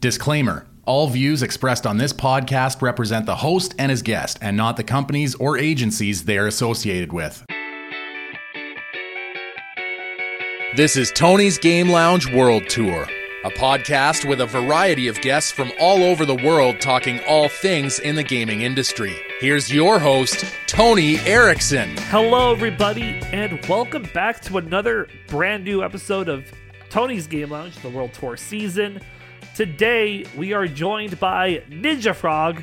Disclaimer All views expressed on this podcast represent the host and his guest, and not the companies or agencies they are associated with. This is Tony's Game Lounge World Tour, a podcast with a variety of guests from all over the world talking all things in the gaming industry. Here's your host, Tony Erickson. Hello, everybody, and welcome back to another brand new episode of Tony's Game Lounge, the World Tour season. Today, we are joined by Ninja Frog.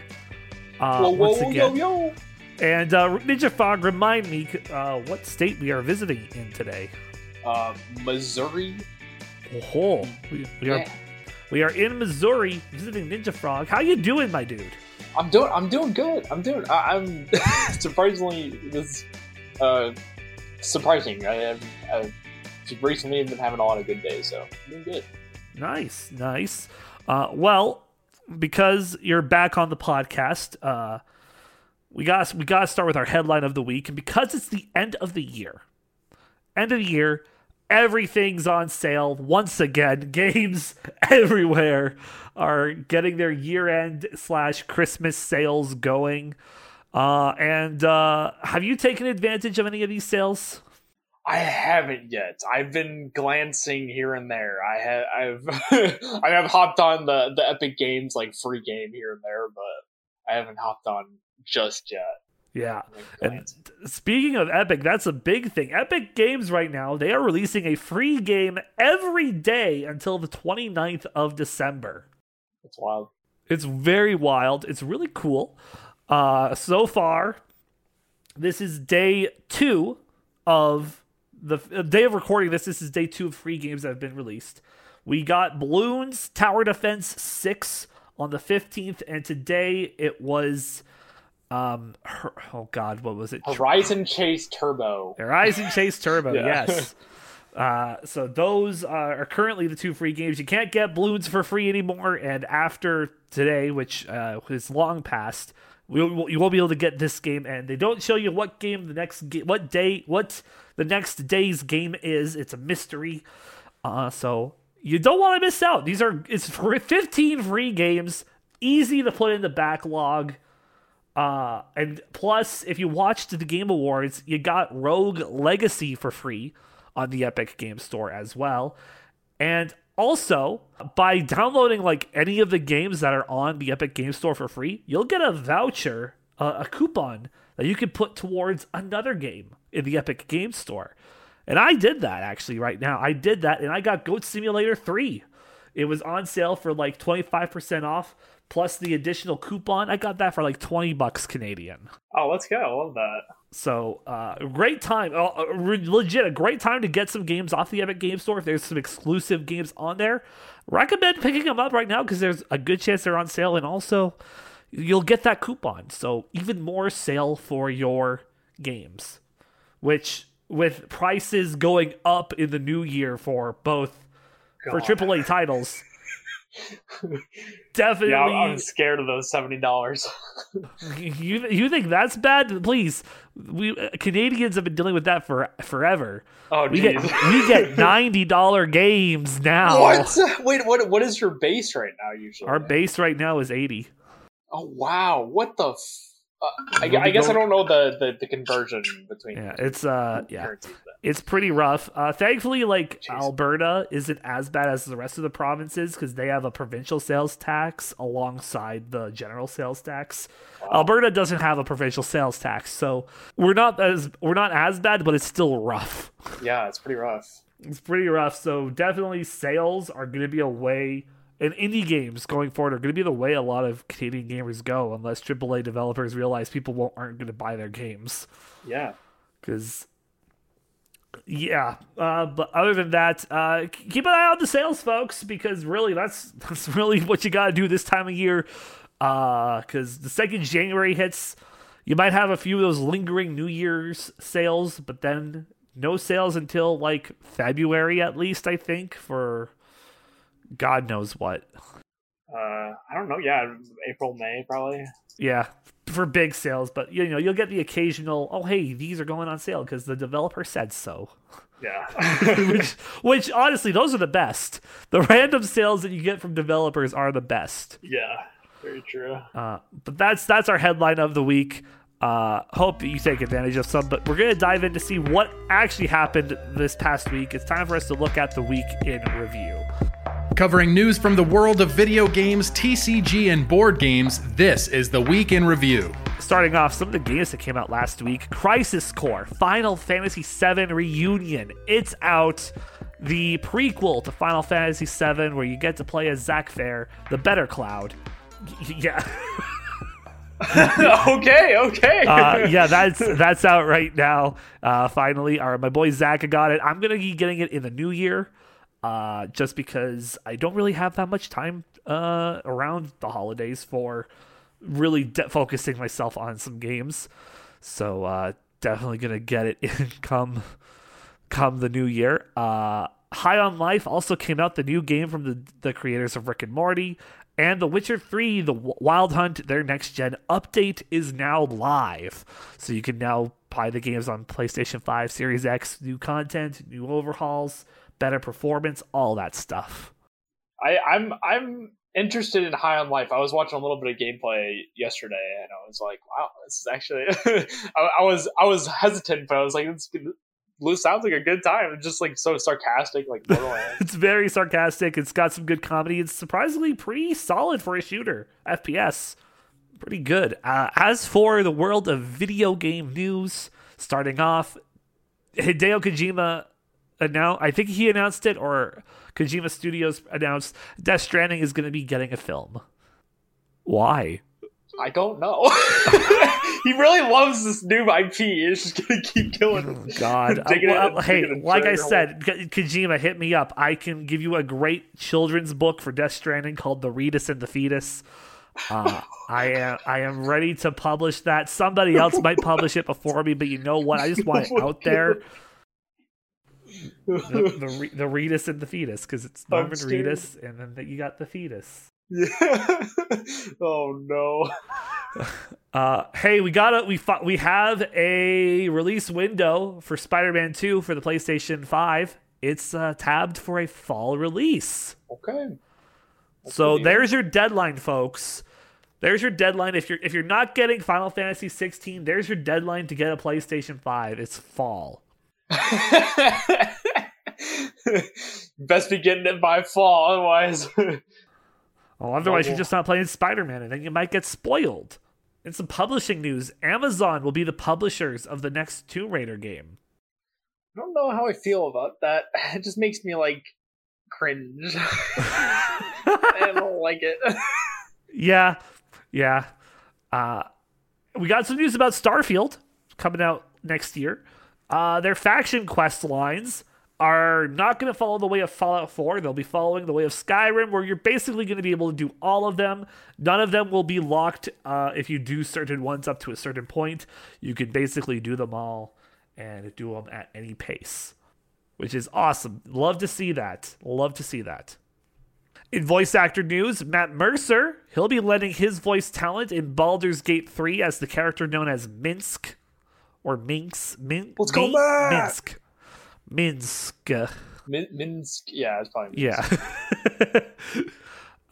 Uh, Whoa, whoa, once again. yo, yo. And uh, Ninja Frog, remind me uh, what state we are visiting in today. Uh, Missouri. Oh, we, we are Yeah. we are in Missouri visiting Ninja Frog. How you doing, my dude? I'm doing. I'm doing good. I'm doing. I, I'm surprisingly this. Uh, surprising. I have. I've recently been having a lot of good days, so I'm doing good. Nice, nice. Uh, well, because you're back on the podcast, uh, we got we got to start with our headline of the week, and because it's the end of the year, end of the year, everything's on sale once again. Games everywhere are getting their year-end slash Christmas sales going. Uh, and uh, have you taken advantage of any of these sales? I haven't yet. I've been glancing here and there. I have. I've. I have hopped on the the Epic Games like free game here and there, but I haven't hopped on just yet. Yeah. And speaking of Epic, that's a big thing. Epic Games right now, they are releasing a free game every day until the 29th of December. It's wild. It's very wild. It's really cool. Uh, so far, this is day two of the uh, day of recording this. This is day two of free games that have been released. We got Bloons Tower Defense 6 on the 15th, and today it was. Um, her, oh God, what was it? Horizon Chase Turbo. Horizon Chase Turbo, Yeah. yes. Uh, so those are currently the two free games. You can't get Bloons for free anymore, and after today, which uh, is long past, you won't be able to get this game. And they don't show you what game the next ga- what day, what the next day's game is. It's a mystery. Uh, so you don't want to miss out. These are it's 15 free games, easy to put in the backlog. Uh, and plus, if you watched the Game Awards, you got Rogue Legacy for free on the Epic Game Store as well. And also, by downloading like any of the games that are on the Epic Game Store for free, you'll get a voucher, uh, a coupon that you can put towards another game in the Epic Game Store. And I did that actually right now. I did that and I got Goat Simulator 3. It was on sale for like 25% off plus the additional coupon. I got that for like 20 bucks Canadian. Oh, let's go. I love that. So, uh, great time. Uh, uh, legit, a great time to get some games off the Epic Game Store. If there's some exclusive games on there, recommend picking them up right now because there's a good chance they're on sale. And also, you'll get that coupon. So, even more sale for your games, which with prices going up in the new year for both for AAA titles. Definitely, Yeah, I'm I'm scared of those seventy dollars. you you think that's bad? Please, we Canadians have been dealing with that for forever. Oh, We get we get ninety dollar games now. What? Wait, what? What is your base right now? Usually, Our base right now is eighty. Oh wow! What the? Uh, I, I guess I don't know the, the, the conversion between Yeah, it's uh yeah. It's pretty rough. Uh, thankfully, like Jeez. Alberta isn't as bad as the rest of the provinces because they have a provincial sales tax alongside the general sales tax. Alberta doesn't have a provincial sales tax, so we're not as we're not as bad, but it's still rough. Yeah, it's pretty rough. It's pretty rough. So definitely sales are going to be a way, and indie games going forward are going to be the way a lot of Canadian gamers go, unless AAA developers realize people won't aren't going to buy their games. Yeah. Because, yeah. Uh, but other than that, uh, keep an eye on the sales, folks, because really that's that's really what you got to do this time of year. Because the second January hits, you might have a few of those lingering New Year's sales, but then no sales until like February at least, I think, for God knows what. Uh, I don't know. Yeah, April, May, probably. Yeah, for big sales, but you know you'll get the occasional. Oh, hey, these are going on sale because the developer said so. Yeah. which, which honestly, those are the best. The random sales that you get from developers are the best. Yeah, very true. Uh, but that's that's our headline of the week. Uh, hope you take advantage of some, but we're gonna dive in to see what actually happened this past week. It's time for us to look at the week in review. Covering news from the world of video games, TCG, and board games, this is the Week in Review. Starting off, some of the games that came out last week Crisis Core, Final Fantasy VII Reunion. It's out. The prequel to Final Fantasy VII, where you get to play as Zack Fair, the better Cloud. Y- Yeah. okay, okay. uh, yeah, that's that's out right now. Uh, finally, all right, my boy Zack got it. I'm gonna be getting it in the new year, uh, just because I don't really have that much time uh, around the holidays for really de- focusing myself on some games. So uh, definitely gonna get it in come come the new year. Uh, High on Life also came out, the new game from the the creators of Rick and Morty. And The Witcher 3, The Wild Hunt, their next gen update is now live. So you can now buy the games on PlayStation 5, Series X, new content, new overhauls, better performance, all that stuff. I, I'm I'm interested in High on Life. I was watching a little bit of gameplay yesterday, and I was like, "Wow, this is actually." I, I was I was hesitant, but I was like, "This Blue sounds like a good time." It's just like so sarcastic, like It's very sarcastic. It's got some good comedy. It's surprisingly pretty solid for a shooter. FPS. Pretty good. Uh, as for the world of video game news, starting off, Hideo Kojima announced, I think he announced it, or Kojima Studios announced Death Stranding is going to be getting a film. Why? I don't know. he really loves this new IP. He's just gonna keep going. Oh, God. It- Well, hey, like I said, Ko- Kojima, hit me up. I can give you a great children's book for Death Stranding called The Retus and the Fetus. Uh, I am I am ready to publish that. Somebody else might publish it before me, but you know what? I just want it out there. The the, Re- the Retus and the Fetus, because it's Norman scared. Reedus, and then you got the fetus. Yeah. oh no. Uh, hey, we got a we fo- we have a release window for Spider-Man 2 for the PlayStation 5. It's uh, tabbed for a fall release. Okay. So pretty good. there's your deadline, folks. There's your deadline. If you're if you're not getting Final Fantasy 16, there's your deadline to get a PlayStation 5. It's fall. Best be getting it by fall, otherwise. Well, otherwise Double. you're just not playing Spider-Man, and then you might get spoiled. In some publishing news, Amazon will be the publishers of the next Tomb Raider game. I don't know how I feel about that. It just makes me like cringe. I don't like it. Yeah, yeah. Uh, we got some news about Starfield coming out next year. Uh, their faction quest lines are not going to follow the way of Fallout 4. They'll be following the way of Skyrim, where you're basically going to be able to do all of them. None of them will be locked uh, if you do certain ones up to a certain point. You can basically do them all and do them at any pace, which is awesome. Love to see that. Love to see that. In voice actor news, Matt Mercer, he'll be lending his voice talent in Baldur's Gate 3 as the character known as Minsc or Minx. Min- Let's go back! Minsc. Minsc. Min- Minsc, yeah, it's probably Minsc. Yeah.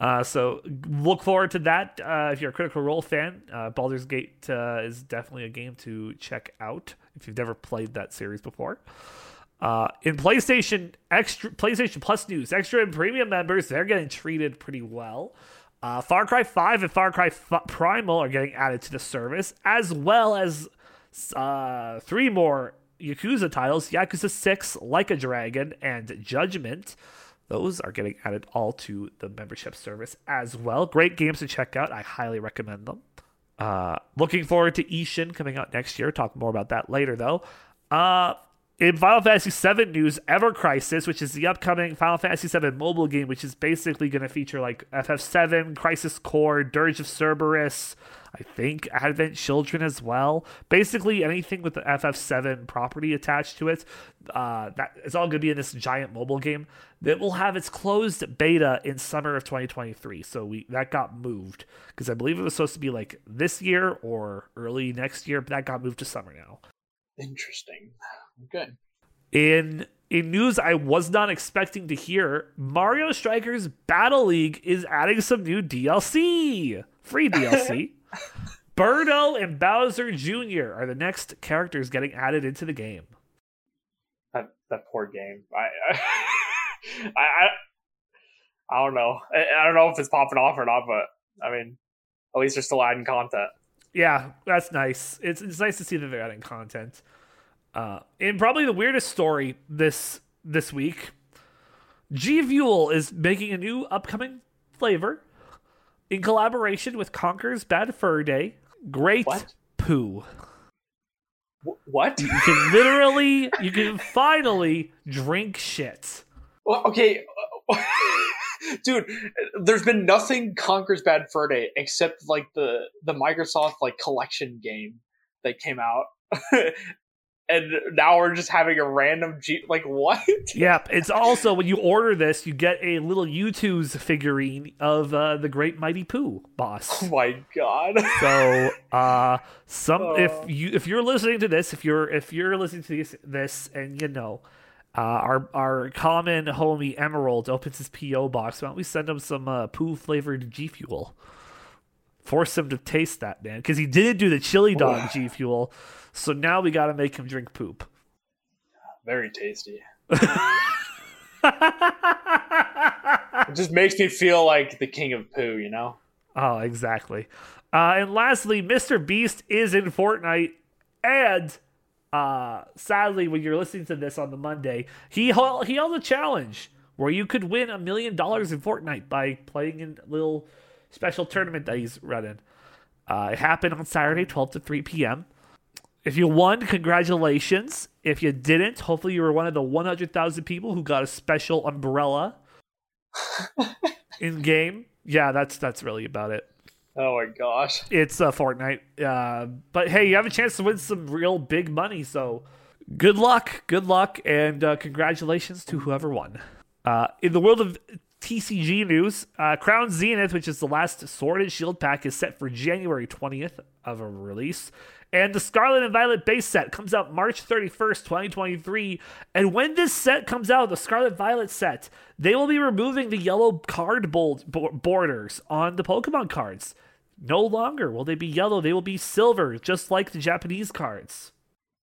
uh, so look forward to that. Uh, if you're a Critical Role fan, uh, Baldur's Gate uh, is definitely a game to check out if you've never played that series before. Uh, in PlayStation Extra, PlayStation Plus news, extra and premium members they're getting treated pretty well. Uh, Far Cry 5 and Far Cry F- Primal are getting added to the service, as well as uh, three more Yakuza titles: Yakuza 6, Like a Dragon, and Judgment. Those are getting added all to the membership service as well. Great games to check out. I highly recommend them. Uh, looking forward to Ishin coming out next year. Talk more about that later, though. Uh, in Final Fantasy VII news, Ever Crisis, which is the upcoming Final Fantasy VII mobile game, which is basically going to feature like FF7, Crisis Core, Dirge of Cerberus, I think Advent Children as well. Basically, anything with the FF7 property attached to it, uh, that it's all going to be in this giant mobile game that will have its closed beta in summer of 2023. So we that got moved because I believe it was supposed to be like this year or early next year, but that got moved to summer now. Interesting. Good. In in news I was not expecting to hear, Mario Strikers Battle League is adding some new DLC. Free DLC. Birdo and Bowser Jr. are the next characters getting added into the game. That that poor game. I I I, I don't know. I, I don't know if it's popping off or not, but I mean, at least they're still adding content. Yeah, that's nice. It's it's nice to see that they're adding content. Uh, and probably the weirdest story this this week, G Fuel is making a new upcoming flavor in collaboration with Conker's Bad Fur Day. Great What? poo. What? You can literally, you can finally drink shit. Well, okay, dude. There's been nothing Conker's Bad Fur Day except like the the Microsoft like collection game that came out, and now we're just having a random G. Like what? Yep. It's also when you order this, you get a little Youtooz figurine of uh, the Great Mighty Poo boss. Oh my god! So, uh, some Uh. if you if you're listening to this, if you're if you're listening to this, this and you know, uh, our our common homie Emerald opens his PO box. Why don't we send him some uh, poo flavored G Fuel? Force him to taste that man because he didn't do the chili dog G Fuel. So now we got to make him drink poop. Very tasty. It just makes me feel like the king of poo. You know? Oh, exactly. Uh, and lastly, Mr. Beast is in Fortnite, and uh, sadly, when you're listening to this on the Monday, he he held a challenge where you could win a million dollars in Fortnite by playing in a little special tournament that he's running. Uh, it happened on Saturday, 12 to 3 p.m. If you won, congratulations. If you didn't, hopefully you were one of the 100,000 people who got a special umbrella in game. Yeah, that's that's really about it. Oh my gosh! It's uh, Fortnite. Uh, but hey, you have a chance to win some real big money. So good luck, good luck, and uh, congratulations to whoever won. Uh, in the world of TCG news, uh, Crown Zenith, which is the last Sword and Shield pack, is set for January 20th of a release. And the Scarlet and Violet base set comes out March 31st, 2023. And when this set comes out, the Scarlet Violet set, they will be removing the yellow card bold borders on the Pokemon cards. No longer will they be yellow, they will be silver, just like the Japanese cards.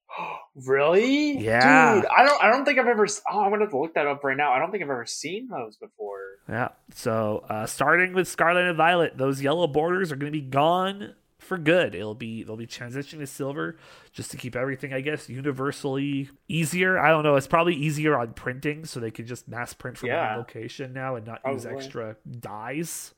Really? Yeah. dude. I don't. I don't think I've ever. Oh, I'm gonna have to look that up right now. I don't think I've ever seen those before. Yeah. So uh, starting with Scarlet and Violet, those yellow borders are going to be gone for good. It'll be they'll be transitioning to silver just to keep everything, I guess, universally easier. I don't know. It's probably easier on printing, so they can just mass print from Yeah. one location now and not use extra dyes.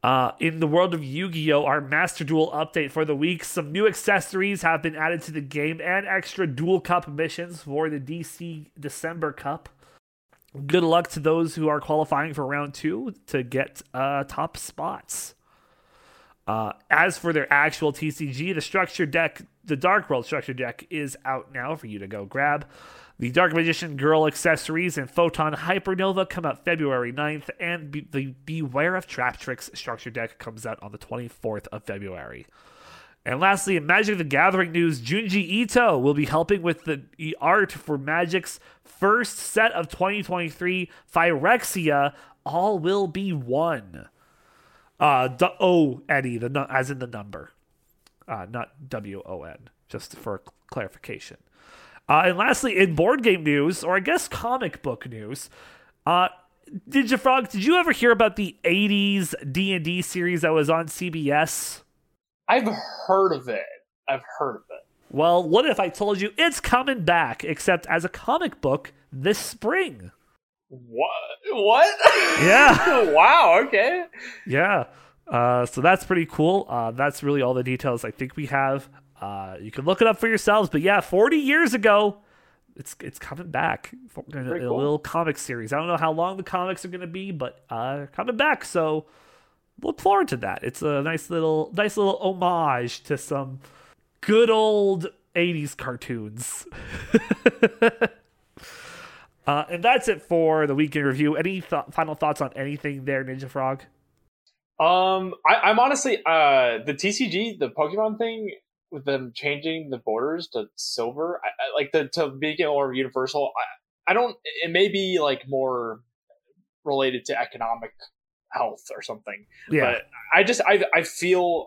Uh, in the world of Yu-Gi-Oh, our Master Duel update for the week, some new accessories have been added to the game and extra Duel Cup missions for the DC December Cup. Good luck to those who are qualifying for round two to get uh, top spots. Uh, as for their actual TCG, the structure deck, the Dark World structure deck, is out now for you to go grab. The Dark Magician Girl accessories and Photon Hypernova come out February 9th, and be- the Beware of Trap Tricks structure deck comes out on the 24th of February. And lastly, in Magic the Gathering news, Junji Ito will be helping with the art for Magic's first set of 2023 Phyrexia. All will be one. Uh, d- O Eddie, the as in the number, uh, not W O N, just for clarification. Uh, and lastly, in board game news, or I guess comic book news, uh, did you frog? Did you ever hear about the '80s D and D series that was on CBS? I've heard of it. I've heard of it. Well, what if I told you it's coming back, except as a comic book this spring? What? What? Yeah. wow. Okay. Yeah. Uh, so that's pretty cool. Uh, that's really all the details I think we have. Uh, you can look it up for yourselves. But yeah, 40 years ago, it's it's coming back in a, cool. little comic series. I don't know how long the comics are going to be, but uh, coming back. So look forward to that. It's a nice little nice little homage to some good old 80s cartoons. uh, and that's it for the weekend review. Any th- final thoughts on anything there, Ninja Frog? Um, I, I'm honestly uh the TCG, the Pokemon thing, with them changing the borders to silver, I, I like the to make it more universal. I, I don't. It may be like more related to economic health or something. Yeah. But I just I I feel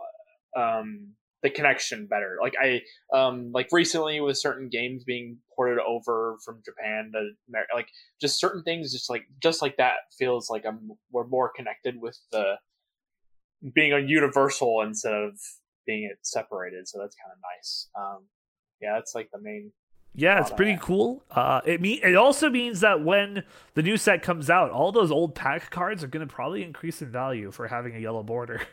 um the connection better. Like I um like recently with certain games being ported over from Japan to Amer- like just certain things just like just like that feels like I'm we're more connected with the being a universal instead of being it separated. So that's kind of nice. Um yeah, that's like the main Yeah, it's pretty cool. Uh, it mean it also means that when the new set comes out, all those old pack cards are going to probably increase in value for having a yellow border.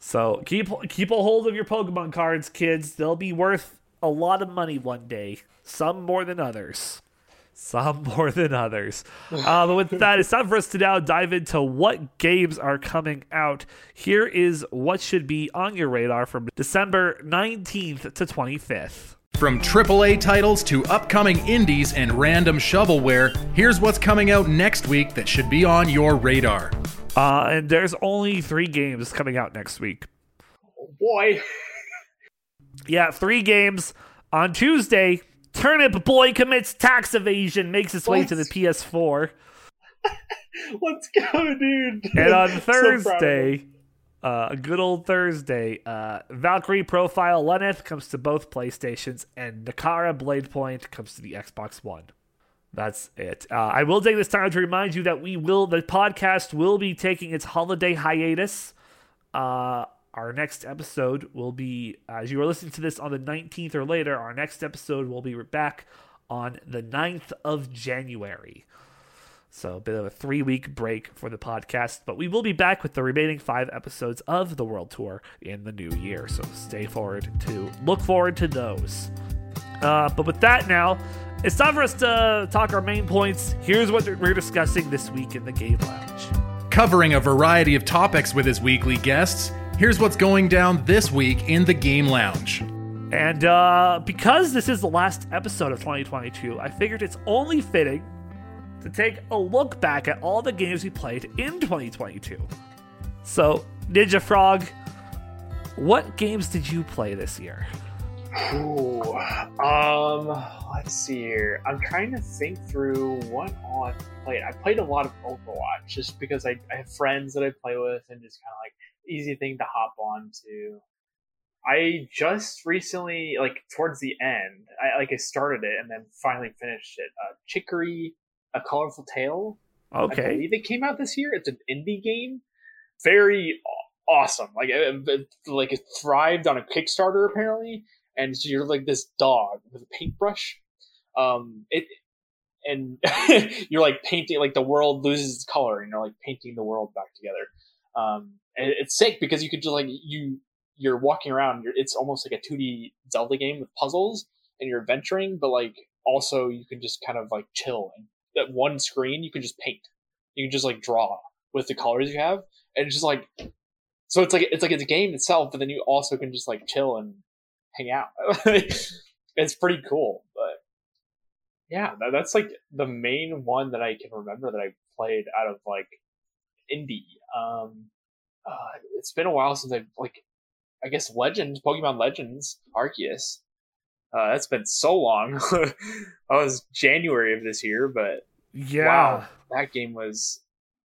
So keep keep a hold of your Pokemon cards, kids. They'll be worth a lot of money one day. Some more than others. Some more than others. Uh, but with that, it's time for us to now dive into what games are coming out. Here is what should be on your radar from December 19th to 25th. From AAA titles to upcoming indies and random shovelware, here's what's coming out next week that should be on your radar. Uh, and there's only three games coming out next week. oh boy. Yeah, three games. On Tuesday, Turnip Boy commits tax evasion, makes its way to the PS4. Let's go, dude. And on So. Thursday, uh, a good old Thursday, uh, Valkyrie Profile Lenneth comes to both PlayStations, and Nakara Blade Point comes to the Xbox One. That's it. Uh, I will take this time to remind you that we will, the podcast will be taking its holiday hiatus. Uh, our next episode will be, as you are listening to this on the 19th or later, our next episode will be back on the 9th of January. So a bit of a three week break for the podcast, but we will be back with the remaining five episodes of the World Tour in the new year. So stay forward to look forward to those. Uh, but with that now, it's time for us to talk our main points. Here's what we're discussing this week in the Game Lounge. Covering a variety of topics with his weekly guests, here's what's going down this week in the Game Lounge. And uh, because this is the last episode of 2022, I figured it's only fitting to take a look back at all the games we played in 2022. So, Ninja Frog, what games did you play this year? Ooh, um, let's see here. I'm trying to think through what all I played. I played a lot of Overwatch just because I, I have friends that I play with and just kind of like easy thing to hop on to. I just recently, like towards the end, I like I started it and then finally finished it. Uh, Chicory, A Colorful Tale. I Okay. believe it came out this year. It's an indie game. Very awesome. Like it, it- like it thrived on a Kickstarter apparently, and so you're like this dog with a paintbrush. Um, it and you're like painting like the world loses its color, and you're like painting the world back together. Um, and it's sick because you could just like you you're walking around. You're, it's almost like a 2D Zelda game with puzzles, and you're adventuring, but like also you can just kind of like chill and at one screen you can just paint you can just like draw with the colors you have and it's just like so it's like it's like it's a game itself but then you also can just like chill and hang out it's pretty cool but yeah that, that's like the main one that i can remember that i played out of like indie um uh, it's been a while since i've like i guess legends pokemon legends arceus uh, that's been so long. that was January of this year, but Yeah. wow, that game was.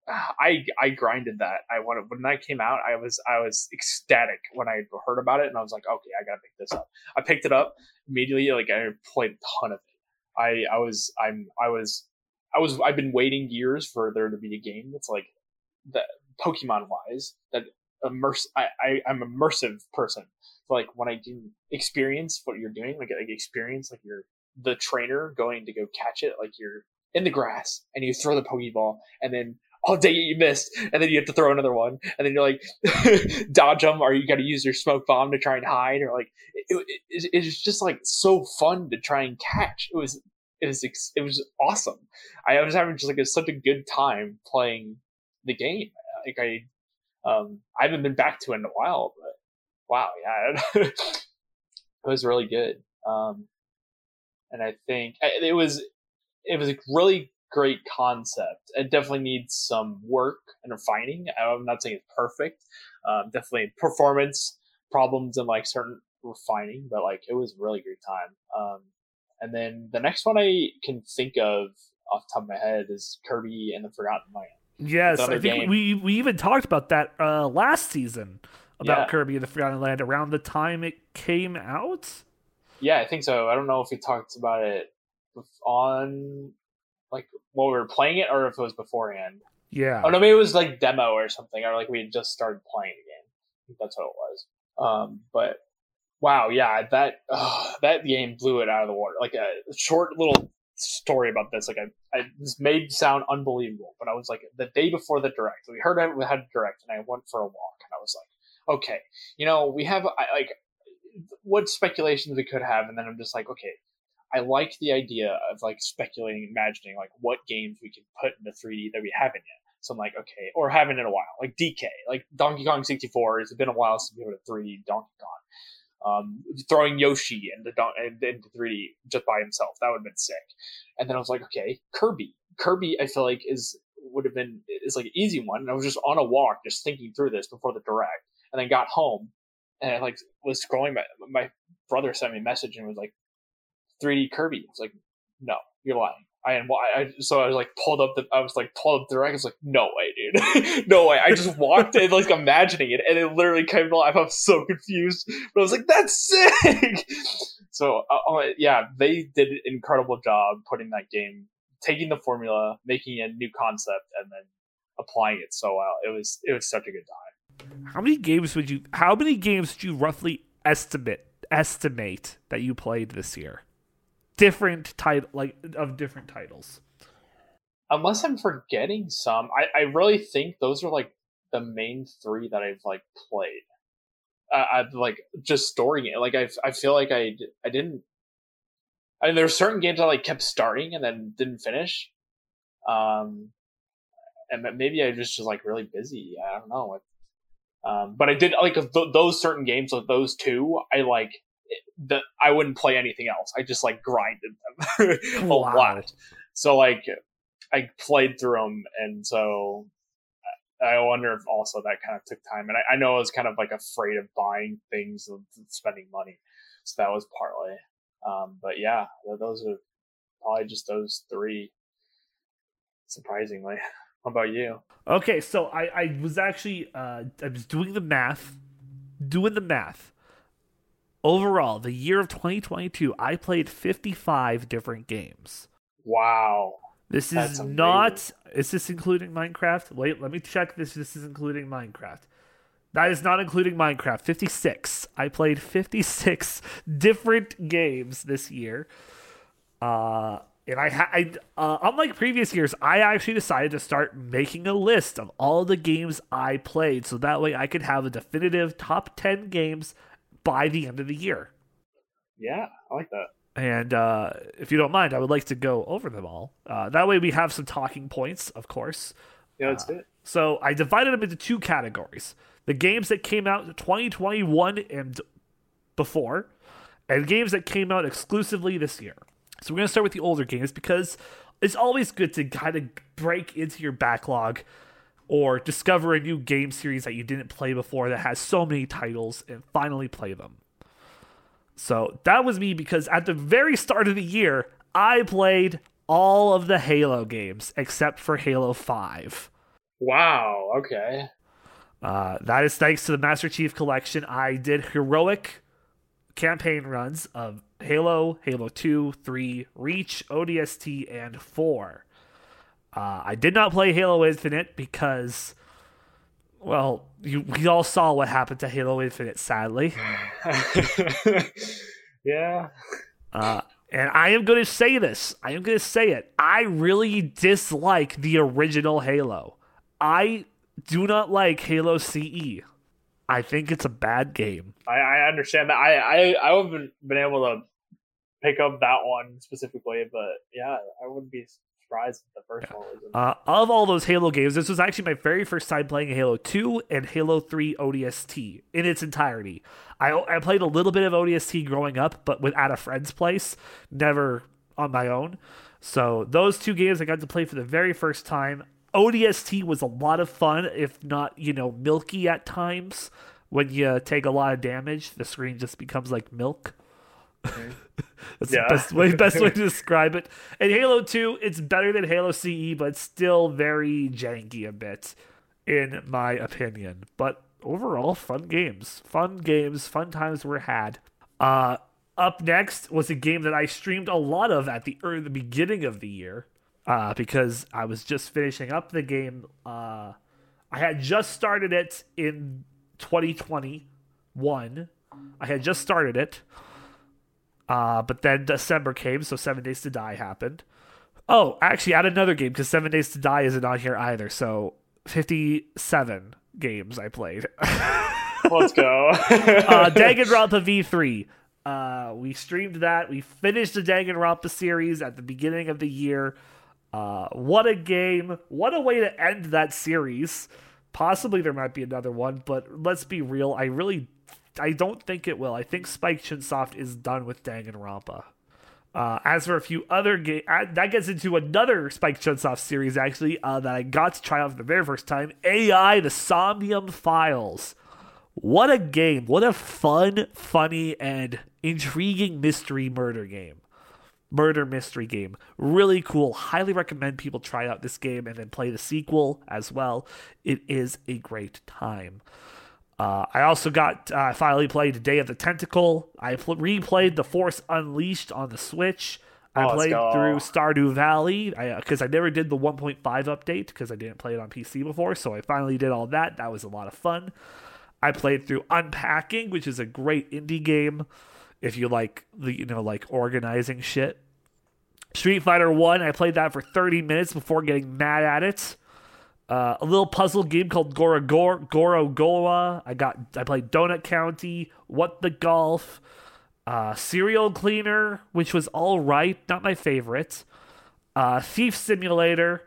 I I grinded that. I wanted when that came out. I was I was ecstatic when I heard about it, and I was like, okay, I gotta pick this up. I picked it up immediately. Like I played a ton of it. I I was I'm I was I was I've been waiting years for there to be a game that's like that Pokemon wise that immerse. I, I I'm immersive person. So like when I can experience what you're doing, like like experience like you're the trainer going to go catch it, like you're in the grass and you throw the Pokeball and then dang it you missed and then you have to throw another one and then you're like dodge them or you got to use your smoke bomb to try and hide or like it, it, it, it's just like so fun to try and catch. It was it was it was awesome. I was having just like a, such a good time playing the game. Like I um I haven't been back to it in a while, but wow, yeah, it was really good. Um, and I think it was it was really great concept. It definitely needs some work and refining. I'm not saying it's perfect. Um, definitely performance problems and like certain refining, but like it was a really great time. Um, and then the next one I can think of off the top of my head is Kirby and the Forgotten Land. Yes, I think game. we we even talked about that uh, last season about yeah. Kirby and the Forgotten Land around the time it came out. Yeah, I think so. I don't know if we talked about it on like while we were playing it or if it was beforehand. Yeah. Oh no, maybe it was like demo or something, or like we had just started playing the game. I think that's what it was. Um, but wow, yeah, that uh, that game blew it out of the water. Like a short little story about this. Like I, I this made sound unbelievable, but I was like the day before the direct, we heard it we had a direct, and I went for a walk, and I was like, okay, you know, we have I, like what speculations we could have, and then I'm just like, okay, I like the idea of like speculating, imagining like what games we can put into 3D that we haven't yet. So I'm like, okay, or haven't in a while, like DK, like Donkey Kong 64. It's been a while since we put a 3D Donkey Kong. Um, throwing Yoshi into, into 3D just by himself, that would have been sick. And then I was like, okay, Kirby. Kirby, I feel like is would have been is like an easy one. And I was just on a walk, just thinking through this before the direct, and then got home and I like was scrolling. My my brother sent me a message and was like, 3D Kirby. It's like, no, you're lying. I am. I, so I was like pulled up the. I was like pulled up the rack. I was like, no way, dude, no way. I just walked in like imagining it, and it literally came to life. I was so confused, but I was like, that's sick. So uh, uh, yeah, they did an incredible job putting that game, taking the formula, making a new concept, and then applying it so well. It was it was such a good time. How many games would you? How many games do you roughly estimate estimate that you played this year? Different title like of different titles. Unless I'm forgetting some, I, I really think those are like the main three that I've like played. Uh, I've like just storing it. Like I I feel like I I didn't. I mean, there's certain games I like kept starting and then didn't finish. Um, and maybe I just was like really busy. I don't know. Um, but I did like th- those certain games, like those two, I like that I wouldn't play anything else. I just like grinded them a wow. lot. So like I played through them, and so I wonder if also that kind of took time. And I, I know I was kind of like afraid of buying things and spending money, so that was partly. Um, but yeah, those are probably just those three. Surprisingly, how about you? Okay, so I I was actually uh, I was doing the math, doing the math Overall, the year of 2022, I played 55 different games. Wow. This is not. Is this including Minecraft? Wait, let me check this. This is including Minecraft. That is not including Minecraft. 56. I played 56 different games this year. Uh, and I, ha- I uh, unlike previous years, I actually decided to start making a list of all the games I played, so that way I could have a definitive top 10 games by the end of the year. Yeah, I like that. And uh, if you don't mind, I would like to go over them all. Uh, that way, we have some talking points, of course. Yeah, that's uh, it. So I divided them into two categories: the games that came out in 2021 and before, and games that came out exclusively this year. So we're gonna start with the older games because it's always good to kind of break into your backlog or discover a new game series that you didn't play before that has so many titles and finally play them. So that was me because at the very start of the year, I played all of the Halo games except for Halo 5. Wow, okay. Uh, that is thanks to the Master Chief Collection. I did heroic campaign runs of Halo, Halo 2, 3, Reach, ODST, and 4. Uh, I did not play Halo Infinite because, well, you, we all saw what happened to Halo Infinite, sadly. yeah. Uh, and I am going to say this. I am going to say it. I really dislike the original Halo. I do not like Halo CE. I think it's a bad game. I, I understand that. I, I I haven't been able to pick up that one specifically, but yeah, I wouldn't be surprised the first yeah. one was. Uh, of all those Halo games, this was actually my very first time playing Halo 2 and Halo 3 ODST in its entirety. I I played a little bit of ODST growing up, but with at a friend's place, never on my own. So those two games I got to play for the very first time. ODST was a lot of fun, if not, you know, milky at times. When you take a lot of damage, the screen just becomes like milk. That's yeah. the best way, best way to describe it. And Halo 2, it's better than Halo CE, but still very janky a bit, in my opinion. But overall, fun games. Fun games, fun times were had. Uh, up next was a game that I streamed a lot of at the, er, the beginning of the year uh, because I was just finishing up the game. Uh, I had just started it in 2021. I had just started it. Uh, but then December came, so Seven Days to Die happened. Oh, actually, add another game because Seven Days to Die isn't on here either. So 57 games I played. Let's go. uh, Danganronpa V3. Uh, we streamed that. We finished the Danganronpa series at the beginning of the year. Uh, what a game. What a way to end that series. Possibly there might be another one, but let's be real. I really I don't think it will. I think Spike Chunsoft is done with Danganronpa. Uh, as for a few other games, that gets into another Spike Chunsoft series actually uh, that I got to try out for the very first time. AI: The Somnium Files. What a game! What a fun, funny, and intriguing mystery murder game. Murder mystery game. Really cool. Highly recommend people try out this game and then play the sequel as well. It is a great time. Uh, I also got uh, finally played Day of the Tentacle. I pl- replayed The Force Unleashed on the Switch. I oh, played through Stardew Valley because I, uh, I, never did the 1.5 update because I didn't play it on PC before. So I finally did all that. That was a lot of fun. I played through Unpacking, which is a great indie game if you like the you know like organizing shit. Street Fighter One. I played that for 30 minutes before getting mad at it. Uh, a little puzzle game called Goro Goro Gorogoa. I got I played Donut County, What the Golf, uh, Serial Cleaner, which was all right, not my favorite. Uh, Thief Simulator,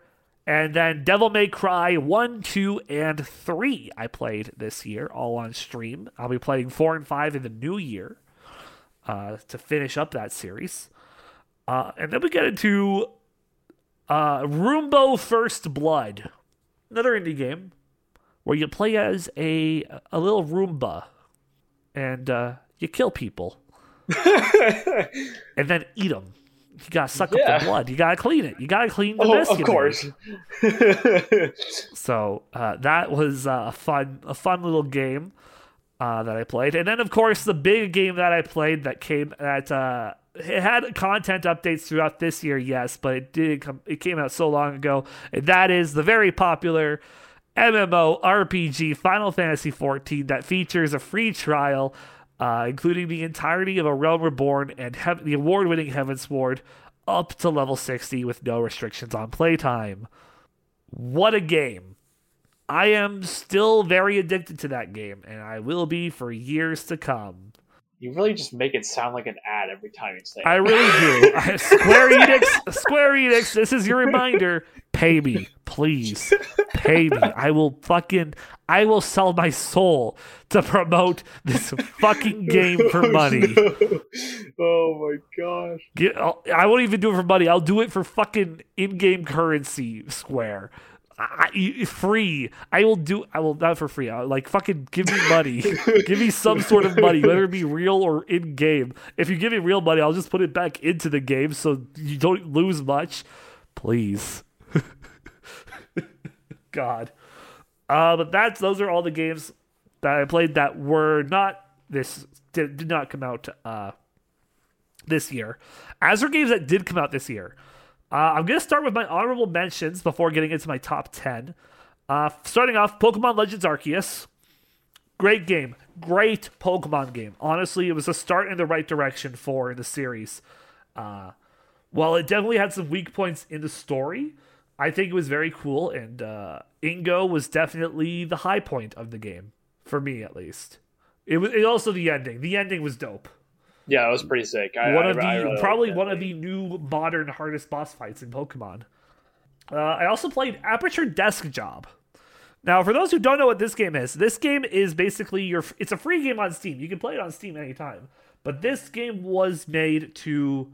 and then Devil May Cry 1, 2, and 3 I played this year, all on stream. I'll be playing 4 and 5 in the new year uh, to finish up that series. Uh, and then we get into uh, Roombo First Blood, another indie game where you play as a a little Roomba, and uh, you kill people, and then eat them. You gotta suck yeah. up the blood. You gotta clean it. You gotta clean the oh, mess. Of course. so uh, that was uh, a fun, a fun little game uh, that I played, and then of course the big game that I played that came that uh, it had content updates throughout this year, yes, but it did come. It came out so long ago, and that is the very popular MMO RPG Final Fantasy XIV that features a free trial, uh, including the entirety of A Realm Reborn and he- the award-winning Heavensward, up to level 60 with no restrictions on playtime. What a game! I am still very addicted to that game, and I will be for years to come. You really just make it sound like an ad every time you say it. I really do. Square Enix, Square Enix, this is your reminder. Pay me, please. Pay me. I will fucking I will sell my soul to promote this fucking game for oh, money. Oh my gosh. Get, I won't even do it for money. I'll do it for fucking in-game currency, Square. I, free. I will do. I will not for free. I'll, like fucking give me money. give me some sort of money, whether it be real or in game. If you give me real money, I'll just put it back into the game so you don't lose much. Please. God. Uh, but that's those are all the games that I played that were not this did, did not come out uh, this year. As for games that did come out this year, uh, I'm going to start with my honorable mentions before getting into my top 10. Uh, starting off, Pokemon Legends Arceus. Great game. Great Pokemon game. Honestly, it was a start in the right direction for the series. Uh, while it definitely had some weak points in the story, I think it was very cool, and uh, Ingo was definitely the high point of the game, for me at least. It was it also the ending. The ending was dope. Yeah, it was pretty sick. I, one I, of the really probably one of the new modern hardest boss fights in Pokemon. Uh, I also played Aperture Desk Job. Now, for those who don't know what this game is, this game is basically your. It's a free game on Steam. You can play it on Steam anytime. But this game was made to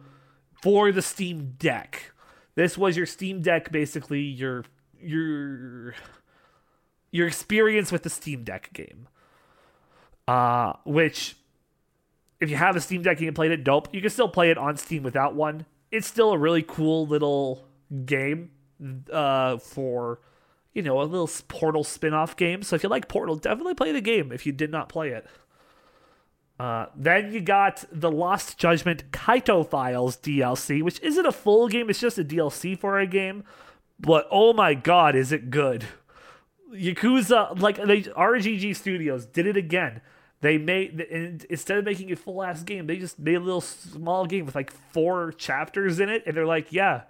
for the Steam Deck. This was your Steam Deck, basically your your your experience with the Steam Deck game. Uh, which if you have a Steam Deck and you played it, dope. You can still play it on Steam without one. It's still a really cool little game uh, for, you know, a little Portal spin off game. So if you like Portal, definitely play the game if you did not play it. Uh, then you got the Lost Judgment Kaito Files DLC, which isn't a full game, it's just a DLC for a game. But oh my god, is it good! Yakuza, like they RGG Studios did it again. They made and instead of making a full ass game, they just made a little small game with like four chapters in it, and they're like, "Yeah,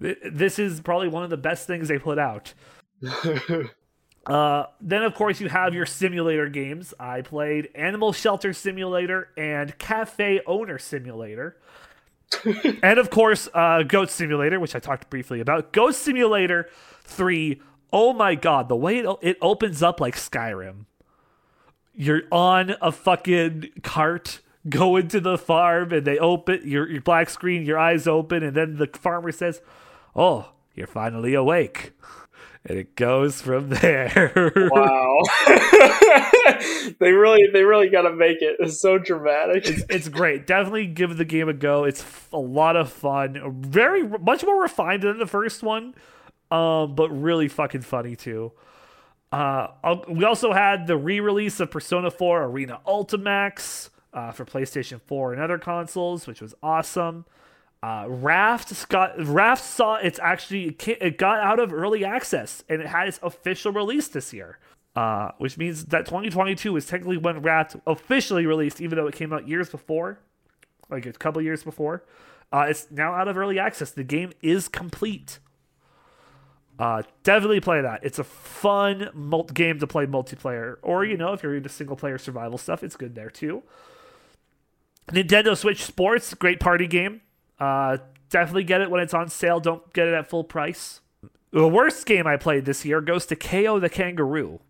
th- this is probably one of the best things they put out." uh, then of course you have your simulator games. I played Animal Shelter Simulator and Cafe Owner Simulator. and of course, uh, Goat Simulator, which I talked briefly about. Goat Simulator 3 oh my god, the way it, it opens up like Skyrim. You're on a fucking cart going to the farm and they open your, your black screen, your eyes open, and then the farmer says, Oh, you're finally awake. And it goes from there. Wow. they really they really got to make it it's so dramatic. it's, it's great. Definitely give the game a go. It's a lot of fun. Very much more refined than the first one, um, but really fucking funny too. Uh, we also had the re-release of Persona 4 Arena Ultimax uh, for PlayStation 4 and other consoles, which was awesome. Uh, Raft got Raft saw it's actually it got out of early access and it had its official release this year, uh, which means that 2022 is technically when Raft officially released, even though it came out years before, like a couple years before. Uh, it's now out of early access. The game is complete. Uh, definitely play that. It's a fun mul- game to play multiplayer, or you know, if you're into single player survival stuff, it's good there too. Nintendo Switch Sports, great party game. Uh, definitely get it when it's on sale. Don't get it at full price. The worst game I played this year goes to Kao the Kangaroo,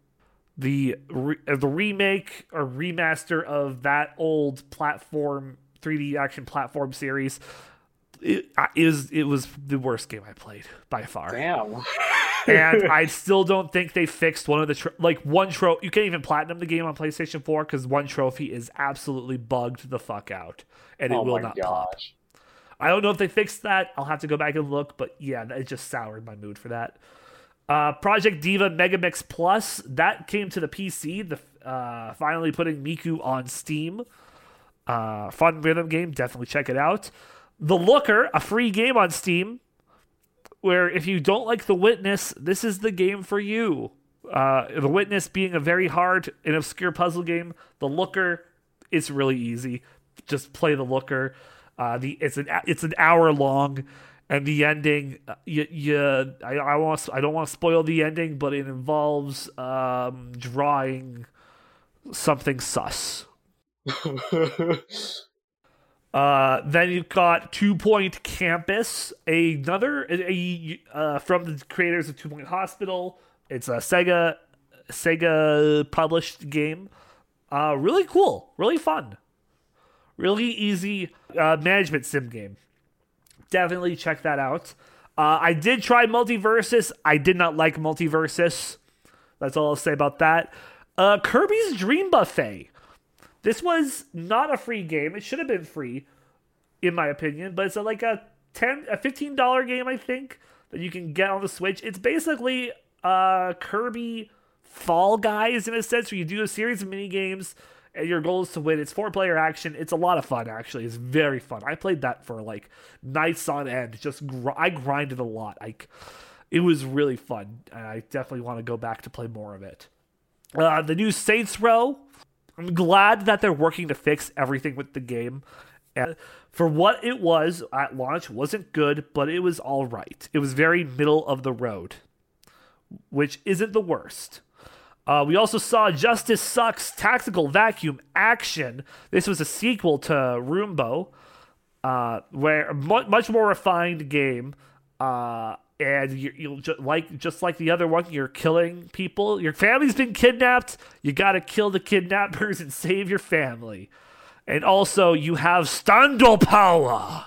the re- uh, the remake or remaster of that old platform 3D action platform series. It uh, is it was the worst game I played by far Damn. and I still don't think they fixed one of the tro- like one trophy. You can't even platinum the game on PlayStation 4 because one trophy is absolutely bugged the fuck out, and it oh will not pop. I don't know if they fixed that. I'll have to go back and look, but yeah, it just soured my mood for that. Uh, Project Diva Megamix Plus that came to the PC. The uh, finally putting Miku on Steam. Uh, fun rhythm game. Definitely check it out. The Looker, a free game on Steam. Where if you don't like The Witness, this is the game for you. Uh, the Witness being a very hard and obscure puzzle game. The Looker, it's really easy. Just play The Looker. Uh, the it's an it's an hour long, and the ending. uh, You, you I I want I don't want to spoil the ending, but it involves um, drawing something sus. Uh, then you've got Two Point Campus, another a, uh, from the creators of Two Point Hospital. It's a Sega Sega published game. Uh, really cool, really fun, really easy uh, management sim game. Definitely check that out. Uh, I did try Multiversus. I did not like Multiversus. That's all I'll say about that. Kirby's Dream Buffet. This was not a free game. It should have been free, in my opinion. But it's a, like a ten, a fifteen dollar game, I think, that you can get on the Switch. It's basically uh, Kirby Fall Guys in a sense, where you do a series of mini games and your goal is to win. It's four player action. It's a lot of fun, actually. It's very fun. I played that for like nights on end. Just gr- I grinded a lot. Like it was really fun, and I definitely want to go back to play more of it. Uh, the new Saints Row. I'm glad that they're working to fix everything with the game. And for what it was at launch, wasn't good, but it was all right. It was very middle of the road, which isn't the worst. Uh, we also saw Justice Sucks Tactical Vacuum Action. This was a sequel to Roombo, uh, where mu- much more refined game. Uh, and you, you'll ju- like just like the other one, you're killing people. Your family's been kidnapped. You got to kill the kidnappers and save your family. And also, you have Standal power.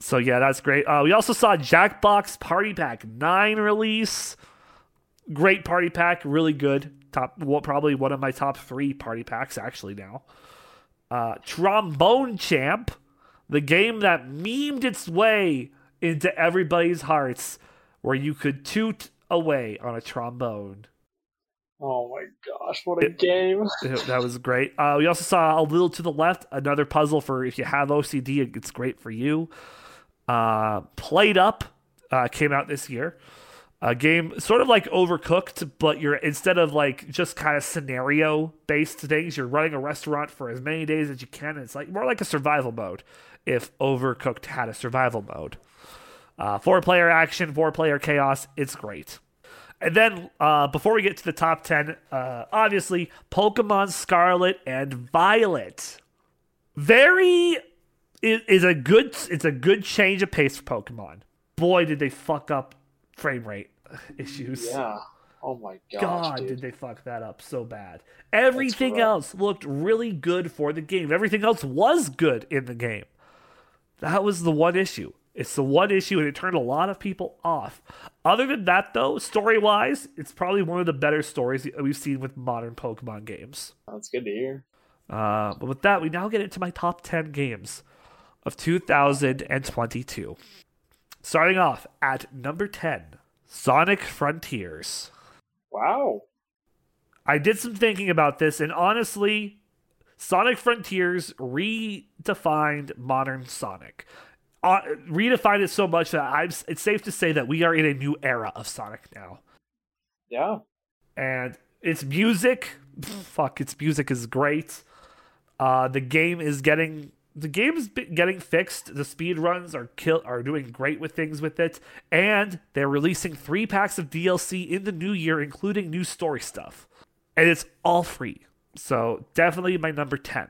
So yeah, that's great. Uh, we also saw Jackbox Party Pack Nine release. Great party pack, really good. Top, well, probably one of my top three party packs actually now. Uh, Trombone Champ, the game that memed its way into everybody's hearts, where you could toot away on a trombone. Oh my gosh, what a game! that was great. Uh, we also saw a little to the left another puzzle for if you have OCD, it's great for you. Uh, up uh, came out this year. A game sort of like Overcooked, but you're instead of like just kind of scenario based things, you're running a restaurant for as many days as you can. And it's like more like a survival mode if Overcooked had a survival mode. Uh, four player action, four player chaos. It's great. And then uh, before we get to the top 10, uh, obviously, Pokemon Scarlet and Violet. Very is, is a good it's a good change of pace for Pokemon. Boy, did they fuck up frame rate issues. Yeah. Oh my gosh, God, dude. did they fuck that up so bad. Everything else looked really good for the game. Everything else was good in the game. That was the one issue. It's the one issue, and it turned a lot of people off. Other than that, though, story wise, it's probably one of the better stories we've seen with modern Pokemon games. That's good to hear. Uh, but with that, we now get into my top 10 games of 2022. Starting off at number 10, Sonic Frontiers. Wow. I did some thinking about this, and honestly, Sonic Frontiers redefined modern Sonic. Uh, redefined it so much that I'm, it's safe to say that we are in a new era of Sonic now. Yeah. And its music, fuck, its music is great. Uh, the game is getting the game's getting fixed. The speed runs are kill are doing great with things with it, and they're releasing three packs of DLC in the new year, including new story stuff, and it's all free. So definitely my number ten.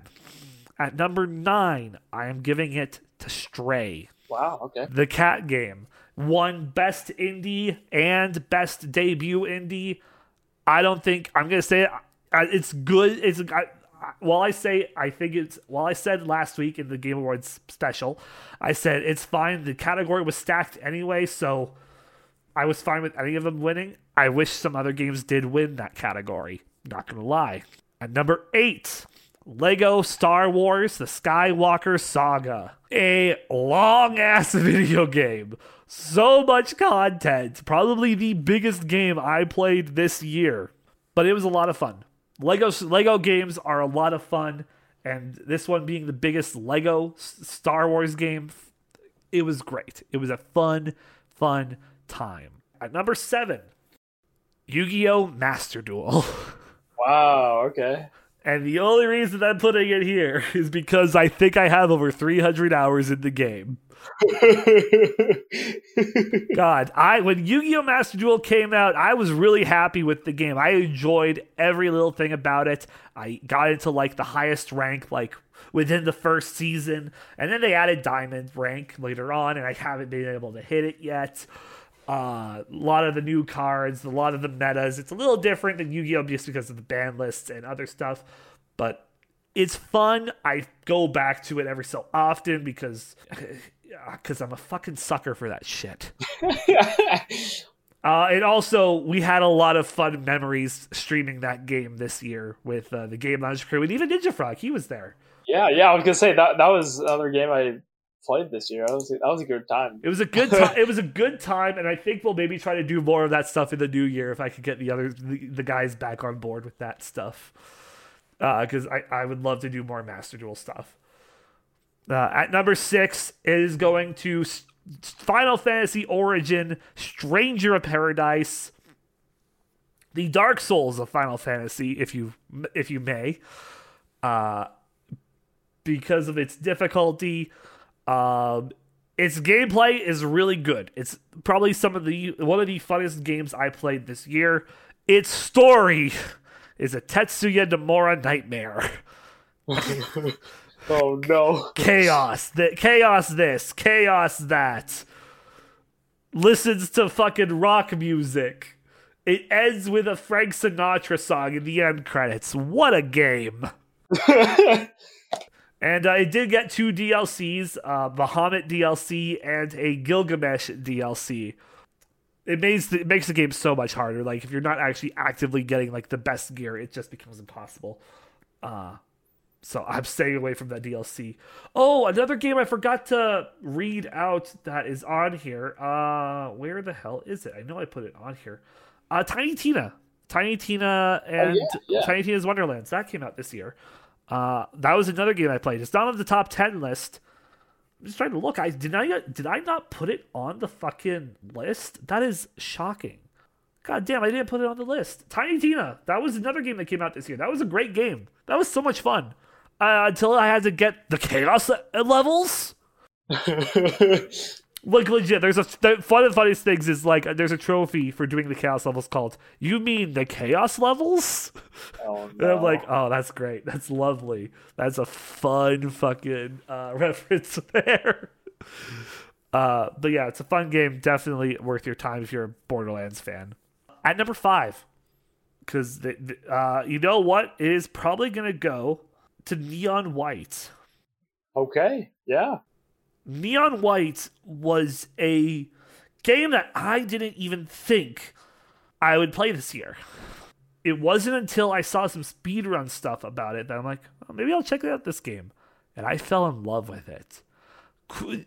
At number nine, I am giving it to Stray, Wow. Okay. the cat game. Won best indie and best debut indie. I don't think I'm gonna say it. It's good. It's I, I- while I say I think it's while I said last week in the Game Awards special, I said it's fine. The category was stacked anyway, so I was fine with any of them winning. I wish some other games did win that category. Not gonna lie. At number eight, Lego Star Wars: The Skywalker Saga, a long ass video game. So much content. Probably the biggest game I played this year, but it was a lot of fun. Lego Lego games are a lot of fun, and this one being the biggest Lego Star Wars game, it was great. It was a fun, fun time. At number seven, Yu-Gi-Oh! Master Duel. Wow. Okay. And the only reason I'm putting it here is because I think I have over 300 hours in the game. God, I when Yu-Gi-Oh! Master Duel came out, I was really happy with the game. I enjoyed every little thing about it. I got into like the highest rank like within the first season, and then they added diamond rank later on, and I haven't been able to hit it yet. Uh, a lot of the new cards, a lot of the metas. It's a little different than Yu-Gi-Oh! just because of the ban lists and other stuff, but it's fun. I go back to it every so often because because I'm a fucking sucker for that shit. Uh, and also, we had a lot of fun memories streaming that game this year with uh, the Game Lounge crew, and even Ninja Frog. He was there. yeah. Yeah. I was gonna say that that was another game I played this year. That was that was a good time. It was a good time. it was a good time, and I think we'll maybe try to do more of that stuff in the new year if I could get the other the, the guys back on board with that stuff. Because I I would love to do more Master Duel stuff. Uh, at number six is going to Final Fantasy Origin Stranger of Paradise, the Dark Souls of Final Fantasy, if you if you may, uh, because of its difficulty. Um, its gameplay is really good. It's probably some of the one of the funnest games I played this year. Its story is a Tetsuya Nomura nightmare. oh no. chaos. That chaos this, chaos that. Listens to fucking rock music. It ends with a Frank Sinatra song in the end credits. What a game. and uh, it did get two DLCs, uh, Bahamut DLC and a Gilgamesh DLC. It makes the, it makes the game so much harder. Like if you're not actually actively getting like the best gear, it just becomes impossible. Uh so I'm staying away from that DLC. Oh, another game I forgot to read out that is on here. Uh where the hell is it? I know I put it on here. Uh Tiny Tina. Tiny Tina and yeah, yeah. Tiny Tina's Wonderlands. That came out this year. Uh that was another game I played. It's not on the top 10 list. I'm just trying to look. I did I did I not put it on the fucking list? That is shocking. God damn, I didn't put it on the list. Tiny Tina. That was another game that came out this year. That was a great game. That was so much fun uh, until I had to get the chaos levels. like legit, there's a the, one of the funniest things is like there's a trophy for doing the chaos levels called "You mean the chaos levels?" Oh, and I'm like, oh, that's great, that's lovely, that's a fun fucking uh, reference there. Uh, but yeah, it's a fun game, definitely worth your time if you're a Borderlands fan. At number five, because uh, you know what, it is probably gonna go to Neon White. Okay, yeah. Neon White was a game that I didn't even think I would play this year. It wasn't until I saw some speedrun stuff about it that I'm like, oh, maybe I'll check out this game. And I fell in love with it.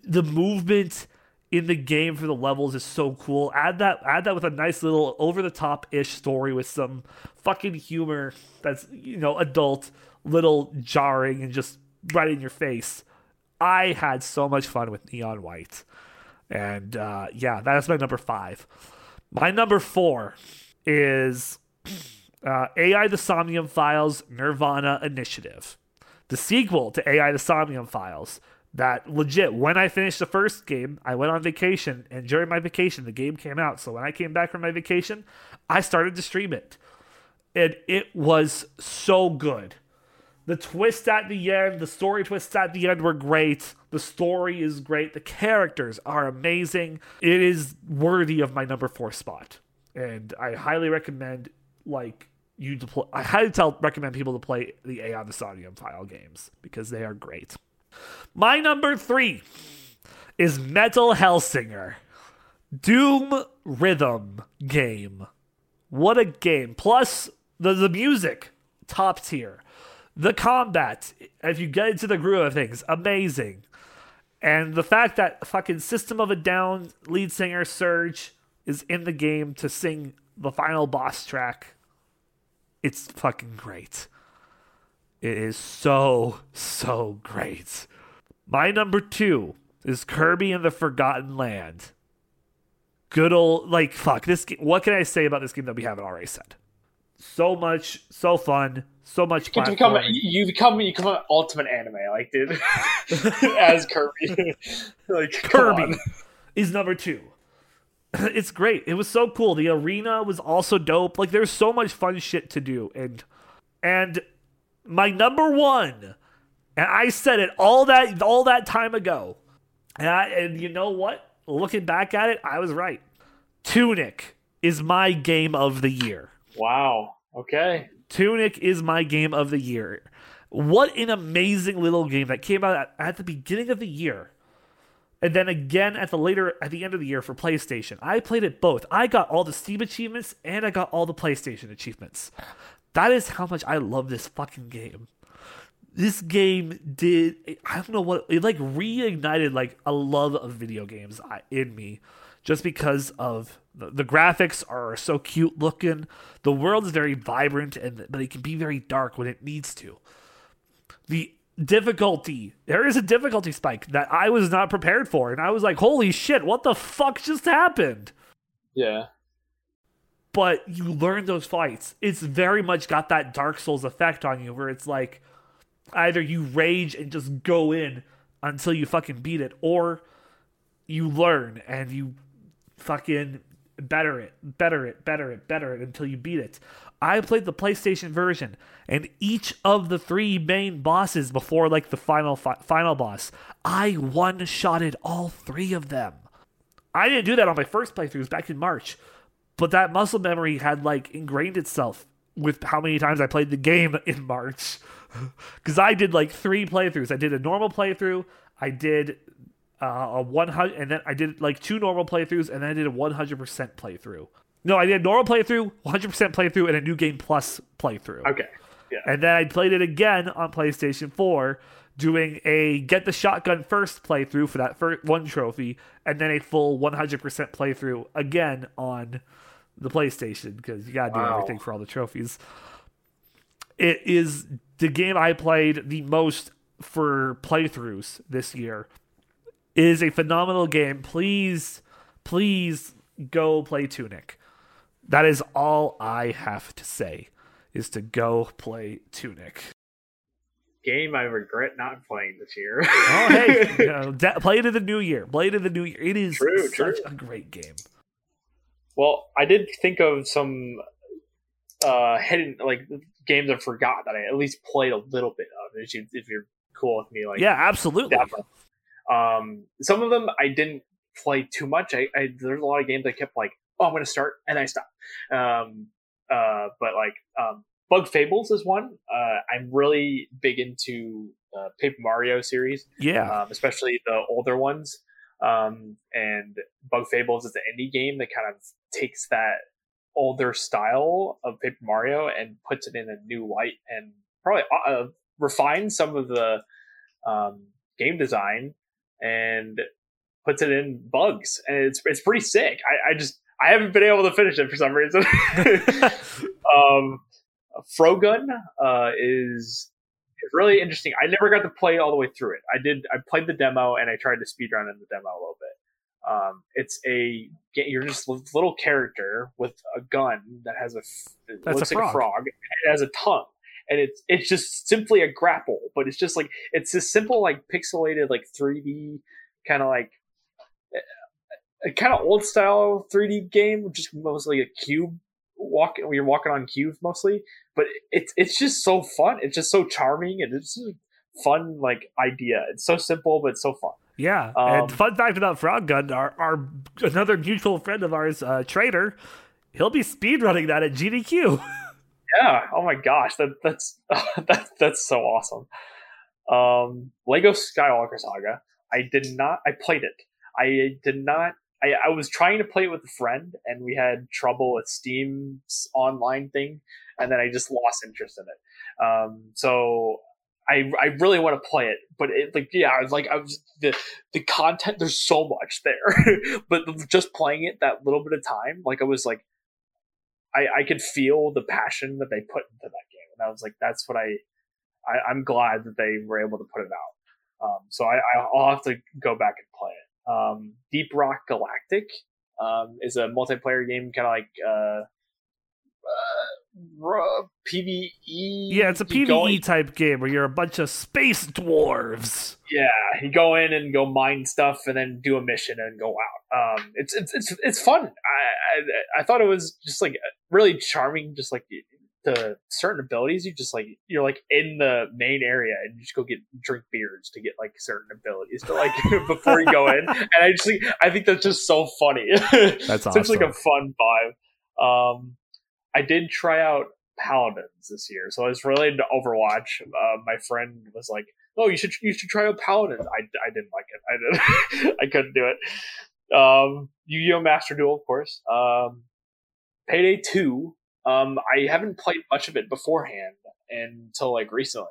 The movement in the game for the levels is so cool. Add that add that with a nice little over the top ish story with some fucking humor that's, you know, adult little jarring and just right in your face. I had so much fun with Neon White. And uh, yeah, that's my number five. My number four is uh, AI the Somnium Files Nirvana Initiative, the sequel to AI the Somnium Files. That legit, when I finished the first game, I went on vacation, and during my vacation, the game came out. So when I came back from my vacation, I started to stream it. And it was so good the twist at the end, the story twists at the end were great. The story is great. The characters are amazing. It is worthy of my number four spot, and I highly recommend like you to. I highly tell recommend people to play the A on the Somnium File games because they are great. My number three is Metal Hellsinger, Doom Rhythm game. What a game! Plus the the music, top tier. The combat, if you get into the groove of things, amazing. And the fact that fucking System of a Down lead singer Serj is in the game to sing the final boss track, it's fucking great. It is so, so great. My number two is Kirby and the Forgotten Land. Good old, like, fuck, this game. What can I say about this game that we haven't already said? So much, so fun, so much. You become you become you become an ultimate anime, like dude, as Kirby. like Kirby is number two. It's great. It was so cool. The arena was also dope. Like there's so much fun shit to do, and and my number one, and I said it all that all that time ago, and I, and you know what? Looking back at it, I was right. Tunic is my game of the year. Wow. Okay. Tunic is my game of the year. What an amazing little game that came out at, the beginning of the year. And then again at the later at the end of the year for PlayStation. I played it both. I got all the Steam achievements and I got all the PlayStation achievements. That is how much I love this fucking game. This game did I don't know what it like reignited like a love of video games in me just because of the, the graphics are so cute looking. The world is very vibrant, and but it can be very dark when it needs to. The difficulty there is a difficulty spike that I was not prepared for, and I was like, "Holy shit! What the fuck just happened?" Yeah. But you learn those fights. It's very much got that Dark Souls effect on you, where it's like either you rage and just go in until you fucking beat it, or you learn and you fucking better it, better it, better it, better it until you beat it. I played the PlayStation version, and each of the three main bosses before like the final fi- final boss, I one shotted all three of them. I didn't do that on my first playthroughs back in March, but that muscle memory had like ingrained itself with how many times I played the game in March. Because I did like three playthroughs. I did a normal playthrough. I did uh, a 100, and then I did like two normal playthroughs, and then I did a 100% playthrough. No, I did a normal playthrough, 100% playthrough, and a new game plus playthrough. Okay. Yeah. And then I played it again on PlayStation 4, doing a get the shotgun first playthrough for that first one trophy, and then a full 100% playthrough again on the PlayStation because you gotta do Wow. everything for all the trophies. It is the game I played the most for playthroughs this year. It is a phenomenal game. Please, please go play Tunic. That is all I have to say is to go play Tunic. Game I regret not playing this year. Oh hey, you know, de- play it in the new year. Play it in the new year. It is True, such true. a great game. Well, I did think of some uh hidden like games I forgot that I at least played a little bit of. If, you, if you're cool with me, like yeah, absolutely. Um, some of them I didn't play too much. I, I there's a lot of games I kept like, oh, I'm gonna start and I stop. Um, uh, but like um, Bug Fables is one. Uh, I'm really big into uh, Paper Mario series Yeah, um, especially the older ones. Um, and Bug Fables is an indie game that kind of takes that older style of Paper Mario and puts it in a new light and probably uh, refines some of the um, game design and puts it in bugs. And it's it's pretty sick. I, I just I haven't been able to finish it for some reason. um, Frogun uh, is really interesting. I never got to play all the way through it. I did. I played the demo and I tried to speedrun in the demo a little bit. Um, it's a you're just a little character with a gun that has a That's a looks like a frog. frog. It has a tongue, and it's it's just simply a grapple. But it's just like it's this simple like pixelated like 3D kind of like a kind of old style 3D game, just mostly a cube walk. You're walking on cubes mostly, but it's it's just so fun. It's just so charming and it's just a fun like idea. It's so simple but it's so fun. yeah. um, and fun fact about Frogun: our, our another mutual friend of ours, uh, Trader, he'll be speedrunning that at GDQ. Yeah. Oh my gosh, that that's that, that's so awesome. Um, Lego Skywalker Saga. I did not. I played it. I did not. I, I was trying to play it with a friend, and we had trouble with Steam's online thing, and then I just lost interest in it. Um, so I I really want to play it, but it like yeah, I was like I was the the content. There's so much there, but just playing it that little bit of time, like I was like I, I could feel the passion that they put into that game, and I was like, that's what I, I I'm glad that they were able to put it out. Um, so I, I'll have to go back and play it. Um, Deep Rock Galactic um, is a multiplayer game, kind of like uh, uh, PVE. yeah, it's a PVE in- type game where you're a bunch of space dwarves. yeah, you go in and go mine stuff, and then do a mission and go out. Um, it's it's it's it's fun. I, I I thought it was just like really charming. Just like the certain abilities, you just like you're like in the main area and you just go get drink beers to get like certain abilities, but like before you go in, and I just think I think that's just so funny. That's it's like a fun vibe. Um, I did try out Paladins this year, so I was really into Overwatch. Uh, my friend was like, "Oh, you should you should try out Paladins." I, I didn't like it. I didn't. I couldn't do it. Um, Yu-Gi-Oh! Master Duel, of course. Um, Payday Two. Um, I haven't played much of it beforehand until like recently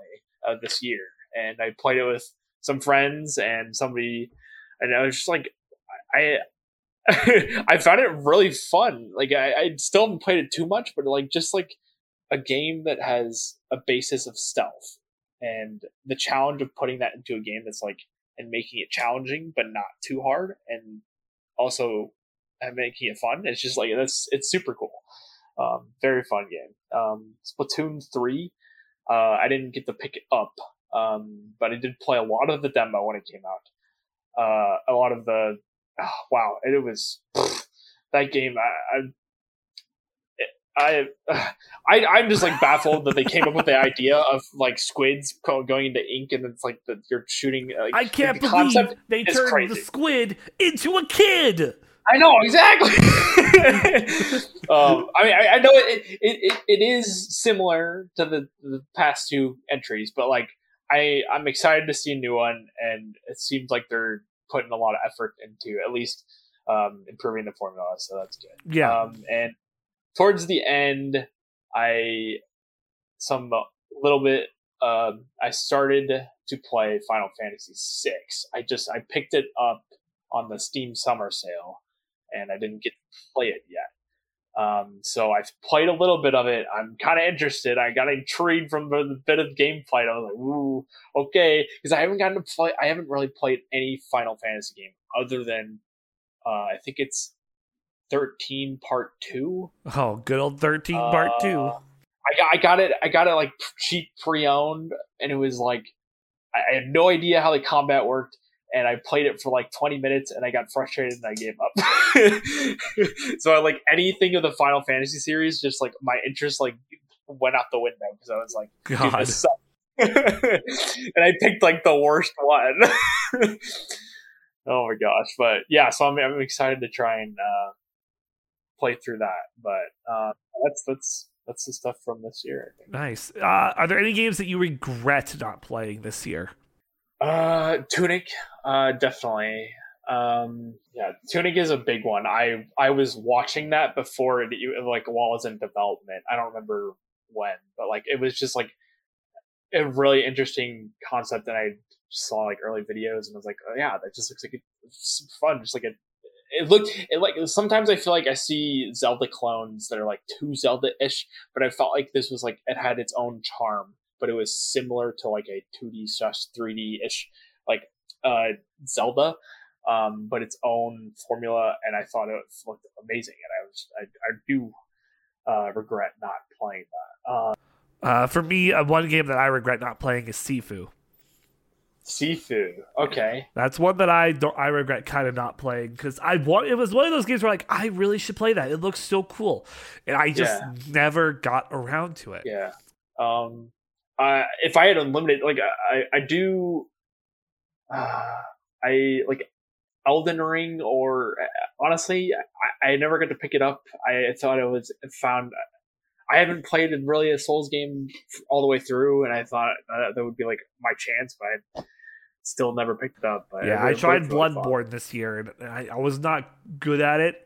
uh, this year, and I played it with some friends and somebody, and I was just like, I I found it really fun. Like I, I still haven't played it too much, but like just like a game that has a basis of stealth and the challenge of putting that into a game that's like and making it challenging but not too hard and also uh, making it fun. It's just like that's it's super cool. Um, very fun game. Um, Splatoon three. Uh, I didn't get to pick it up, um, but I did play a lot of the demo when it came out. Uh, a lot of the oh, wow, it was that game, I, I, I, I'm just like baffled that they came up with the idea of like squids going into ink, and it's like that you're shooting. Like, I can't the believe concept they turned crazy. the squid into a kid. I know exactly. um, I mean, I, I know it, it, it, it is similar to the, the past two entries, but like I I'm excited to see a new one, and it seems like they're putting a lot of effort into at least um, improving the formula, so that's good. Yeah. Um, and towards the end, I some little bit. Um, I started to play Final Fantasy VI. I just I picked it up on the Steam Summer Sale, and I didn't get to play it yet. Um, so I've played a little bit of it. I'm kind of interested. I got intrigued from the, the bit of gameplay. I was like, "Ooh, okay," because I haven't gotten to play. I haven't really played any Final Fantasy game other than uh, I think it's 13 Part Two. Oh, good old 13 part 2. Uh, I got I got it I got it like cheap pre-owned and it was like I, I had no idea how the combat worked and I played it for like 20 minutes and I got frustrated and I gave up. so I like anything of the Final Fantasy series just like my interest like went out the window because I was like God. and I picked like the worst one. oh my gosh, but yeah, so I'm I'm excited to try and uh play through that, but uh that's that's that's the stuff from this year. I think. Nice. Uh, are there any games that you regret not playing this year? Uh, Tunic, uh, definitely. Um, yeah, Tunic is a big one. I I was watching that before it like while in development. I don't remember when, but like it was just like a really interesting concept, and I saw like early videos and was like, oh yeah, that just looks like it's fun, just like a. It looked it like sometimes I feel like I see Zelda clones that are like too Zelda-ish, but I felt like this was like it had its own charm, but it was similar to like a 2D slash 3D ish like uh Zelda, um, but its own formula, and I thought it looked amazing, and I was I, I do uh, regret not playing that. Uh, Uh, for me, uh, one game that I regret not playing is Sifu. Seafood, okay, That's one that I don't. I regret kind of not playing because I want. It was one of those games where like I really should play that. It looks so cool, and I just Yeah. never got around to it. yeah. Um, uh, if I had unlimited, like I I do, uh, I like Elden Ring, or uh, honestly, I, I never got to pick it up. I thought it was found. I haven't played really a Souls game all the way through, and I thought uh, that would be like my chance, but I still never picked it up. But Yeah, I tried. Bloodborne this year, and I, I was not good at it.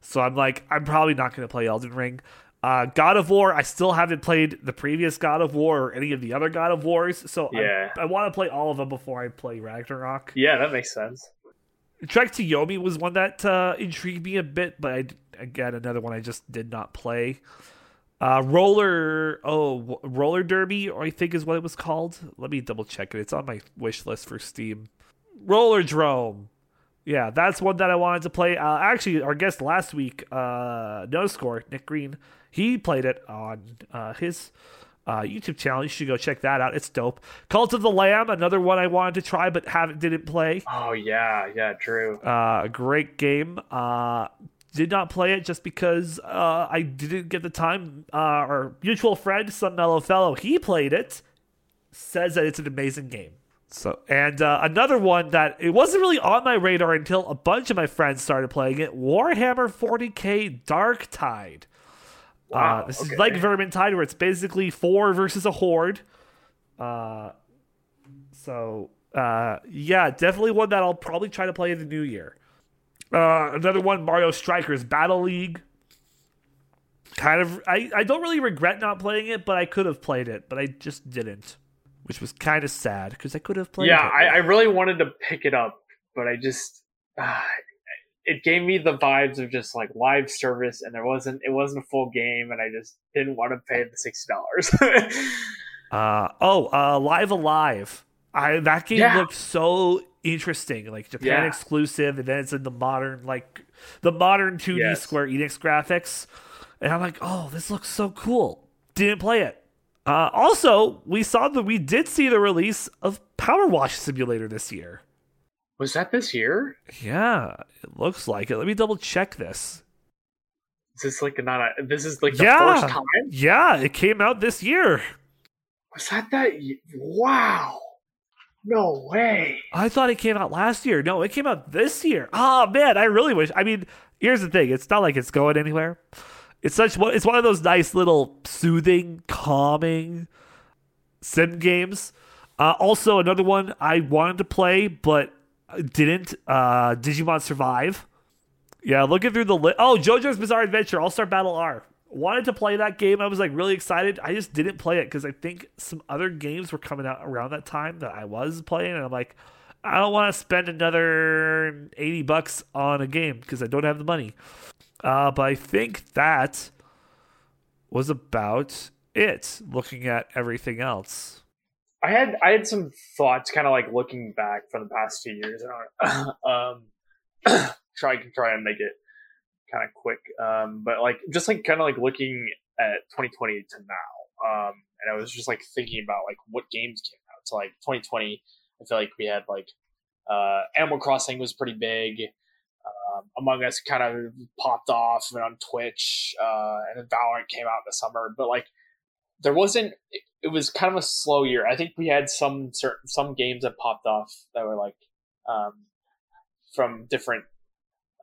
So I'm like, I'm probably not going to play Elden Ring. Uh, God of War, I still haven't played the previous God of War or any of the other God of Wars. So I- Yeah. I, want to play all of them before I play Ragnarok. Yeah, that makes sense. Trek to Yomi was one that uh, intrigued me a bit, but I, again, another one I just did not play. Uh, roller, oh, w- roller derby, I think is what it was called. Let me double check it. It's on my wish list for Steam. Rollerdrome. Yeah, that's one that I wanted to play. Uh, actually, our guest last week, uh, No Score, Nick Green, he played it on uh, his uh, YouTube channel. You should go check that out. It's dope. Cult of the Lamb, another one I wanted to try but haven't didn't play. Oh yeah, yeah, true. Uh, great game. Uh, did not play it just because uh, I didn't get the time. Uh, our mutual friend, Sun Mellow Fellow, he played it. Says that it's an amazing game. So, and uh, another one that it wasn't really on my radar until a bunch of my friends started playing it. Warhammer 40k Darktide. Wow, uh, this okay. is like Vermintide, where it's basically four versus a horde. Uh, so uh, yeah, definitely one that I'll probably try to play in the new year. Uh, another one, Mario Strikers Battle League. Kind of, I, I don't really regret not playing it, but I could have played it, but I just didn't, which was kind of sad because I could have played yeah, it. I, I really wanted to pick it up, but I just uh, it gave me the vibes of just like live service, and there wasn't it wasn't a full game, and I just didn't want to pay the sixty dollars. Uh, oh, uh, Live A Live. I that game Yeah. looked so interesting, like Japan Yeah. exclusive, and then it's in the modern, like the modern 2D Yes. Square Enix graphics, and I'm like, oh, this looks so cool. Didn't play it. Uh, also, we saw that we did see the release of Power Wash Simulator this year. Was that this year? Yeah, it looks like it. Let me double check this. Is this like not a? This is like the Yeah. first time. Yeah, it came out this year. Was that that? Wow. No way. I thought it came out last year. No, it came out this year. Oh man, I really wish. I mean, here's the thing: it's not like it's going anywhere. It's such one. It's one of those nice little soothing, calming sim games. Uh, also, another one I wanted to play but didn't. Uh, Digimon Survive. Yeah, looking through the list. Oh, JoJo's Bizarre Adventure All Star Battle R. Wanted to play that game. I was like really excited. I just didn't play it because I think some other games were coming out around that time that I was playing, and I'm like, I don't want to spend another eighty bucks on a game because I don't have the money. Uh, but I think that was about it. Looking at everything else. I had I had some thoughts, kind of like looking back from the past two years, and um, try can try and make it kind of quick, um, but like just like kind of like looking at 2020 to now, um, and I was just like thinking about like what games came out. So like 2020, I feel like we had like uh, Animal Crossing was pretty big. Um, Among Us kind of popped off went on Twitch, uh, and then Valorant came out in the summer. But like, there wasn't. It, was kind of a slow year. I think we had some certain some games that popped off that were like um, from different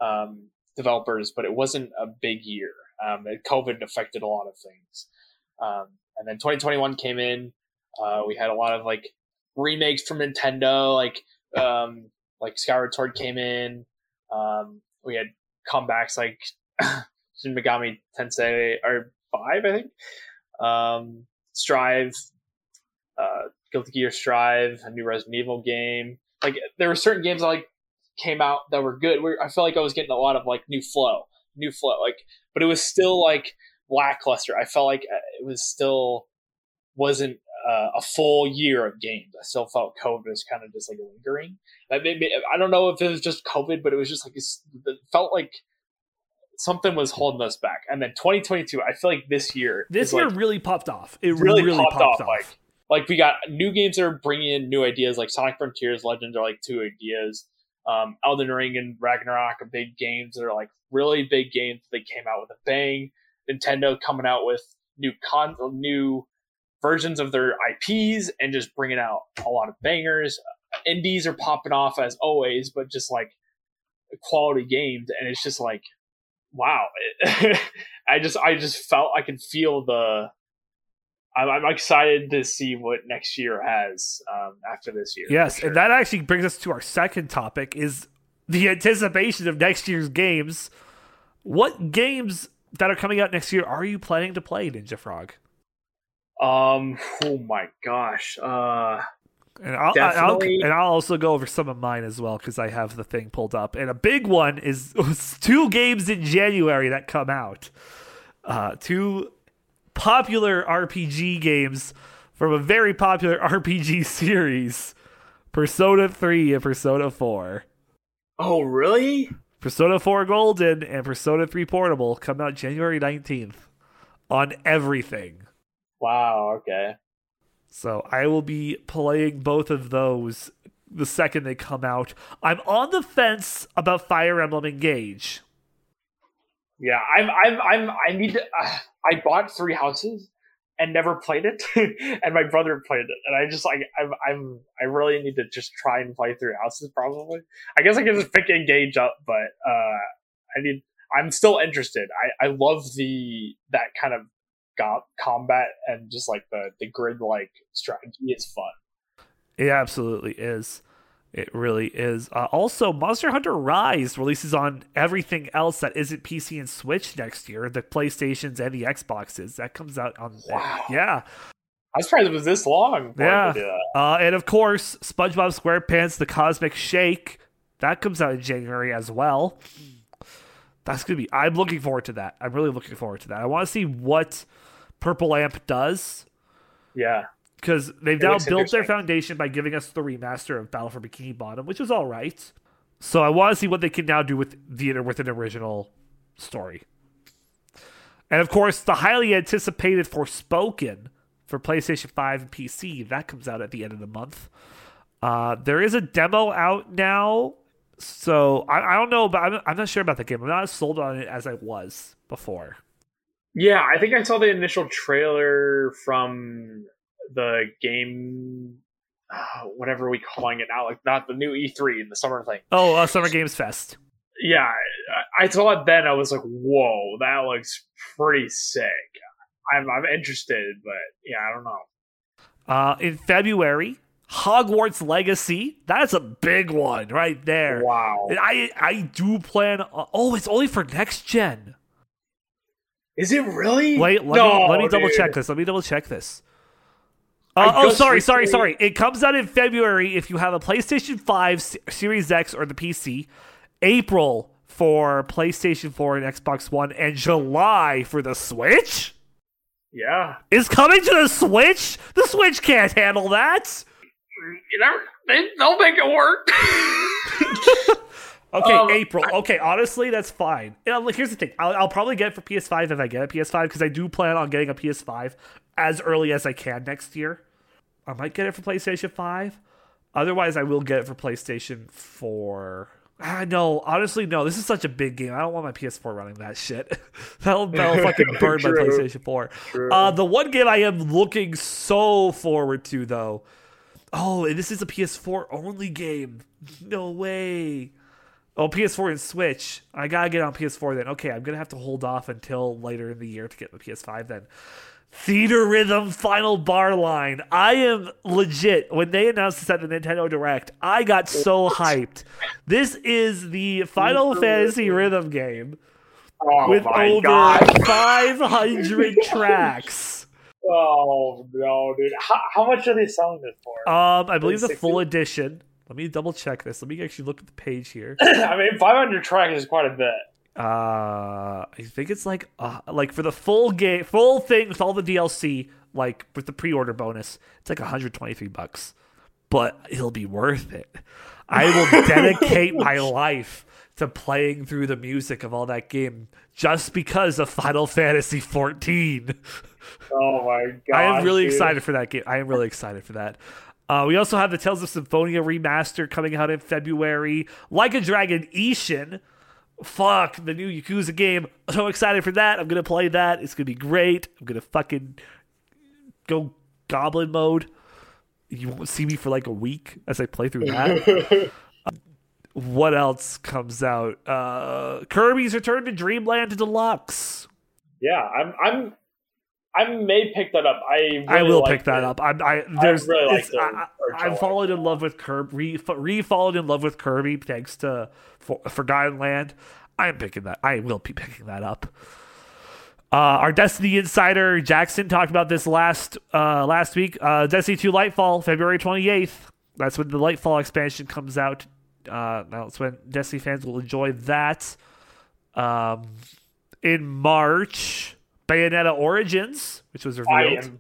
um, developers, but it wasn't a big year. Um, COVID affected a lot of things, um, and then 2021 came in. Uh, we had a lot of like remakes from Nintendo, like um, like Skyward Sword came in. Um, we had comebacks like Shin Megami Tensei or five, I think. Um, Strive, uh, Guilty Gear Strive, a new Resident Evil game. Like there were certain games that like came out that were good. Where I felt like I was getting a lot of like new flow, new flow. Like, but it was still like lackluster. I felt like uh, it was still wasn't uh, a full year of games. I still felt COVID was kind of just like lingering. That I don't know if it was just COVID, but it was just like it felt like something was holding us back. And then 2022, I feel like this year, This year like, really popped off. It really, really, popped, popped, off. Like, like we got new games that are bringing in new ideas, like Sonic Frontiers, Legends are like two ideas. Um, Elden Ring and Ragnarok are big games that are like really big games. They came out with a bang. Nintendo coming out with new con, new versions of their IPs and just bringing out a lot of bangers. Indies are popping off as always, but just like quality games, and it's just like, wow. I just, I just felt I could feel the. I'm, I'm excited to see what next year has um, after this year. Yes, sure. and that actually brings us to our second topic is the anticipation of next year's games. What games that are coming out next year are you planning to play, Ninja Frog? Um. Oh my gosh. Uh. And I'll, I'll and I'll also go over some of mine as well because I have the thing pulled up. And a big one is two games in January that come out. Uh, two popular RPG games from a very popular RPG series, Persona 3 and Persona 4. Oh really? Persona 4 Golden and Persona 3 Portable come out January 19th on everything. Wow. Okay. So I will be playing both of those the second they come out. I'm on the fence about Fire Emblem Engage. Yeah. I'm. I'm. I'm. I need to. Uh, I bought Three Houses and never played it, and my brother played it, and I just like. I'm. I'm. I really need to just try and play Three Houses. Probably. I guess I can just pick Engage up, but uh, I need. I'm still interested. I. I love the that kind of go- combat and just like the the grid like strategy is fun. It absolutely is. It really is. Uh, also, Monster Hunter Rise releases on everything else that isn't PC and Switch next year. The PlayStations and the Xboxes. That comes out on. Wow. Yeah. I was surprised it was this long. for it to Yeah. Uh, and of course, SpongeBob SquarePants: The Cosmic Shake that comes out in January as well. That's gonna be. I'm looking forward to that. I'm really looking forward to that. I want to see what Purple Lamp does Yeah. because they've It now built their foundation by giving us the remaster of Battle for Bikini Bottom, which was all right. So I want to see what they can now do with the with an original story. And of course, the highly anticipated Forspoken for PlayStation 5 and PC that comes out at the end of the month. Uh, there is a demo out now, so I, I don't know, but I'm, I'm not sure about the game. I'm not as sold on it as I was before. Yeah, I think I saw the initial trailer from the game, uh, whatever we calling it now, like not the new E3, the summer thing. Oh, uh, Summer Games Fest. Yeah, I, I saw it then. I was like, "Whoa, that looks pretty sick." I'm I'm interested, but yeah, I don't know. Uh, in February, Hogwarts Legacy. That's a big one right there. Wow, And I I do plan. oh, it's only for next gen. is it really? Wait, let no, me let me double check this. Let me double check this. Uh, oh, sorry, sorry, recently- sorry. It comes out in February if you have a PlayStation Five, Series X, or the PC. April for PlayStation 4 and Xbox One, and July for the Switch. Yeah, Is coming to the Switch? The Switch can't handle that. You know they they'll make it work. Okay, Um, April. Okay, honestly, that's fine. Know, like, here's the thing. I'll, I'll probably get it for PS5 if I get a PS5 because I do plan on getting a PS5 as early as I can next year. I might get it for PlayStation 5. Otherwise, I will get it for PlayStation 4. Ah, no, honestly, no. This is such a big game. I don't want my PS4 running that shit. that'll, that'll fucking burn my PlayStation 4. Uh, the one game I am looking so forward to, though. Oh, and this is a PS4 only game. No way. Oh, PS4 and Switch. I gotta get on PS4 then. Okay, I'm gonna have to hold off until later in the year to get the PS5 then. Theatrhythm Final Bar Line. I am legit. When they announced this at the Nintendo Direct, I got so hyped. This is the Final Fantasy Rhythm game oh with over god! 500 tracks. Oh no, dude! How, how much are they selling this for? Um, I believe the 60? full edition. Let me double check this. Let me actually look at the page here. I mean, 500 tracks is quite a bit. Uh, I think it's like uh, like for the full game, full thing with all the DLC, like with the pre-order bonus, it's like 123 bucks. But it'll be worth it. I will dedicate my life to playing through the music of all that game just because of Final Fantasy 14. Oh my god! I am really dude. excited for that game. I am really excited for that. Uh, we also have the Tales of Symphonia remaster coming out in February. Like a Dragon Ishin. Fuck, the new Yakuza game. So excited for that. I'm going to play that. It's going to be great. I'm going to fucking go goblin mode. You won't see me for like a week as I play through that. what else comes out? Uh, Kirby's Return to Dreamland Deluxe. Yeah, I'm. I'm. I may pick that up. I. Really I will pick that it. up. I'm, I there's really it's- I, I've fallen in love with Kirby. Re, re fallen in love with Kirby thanks to For, Forgotten Land. I'm picking that. I will be picking that up. Uh, our Destiny insider Jackson talked about this last uh, last week. Uh, Destiny 2 Lightfall, February 28th. That's when the Lightfall expansion comes out. Uh, that's when Destiny fans will enjoy that. Um, in March, Bayonetta Origins, which was I revealed. am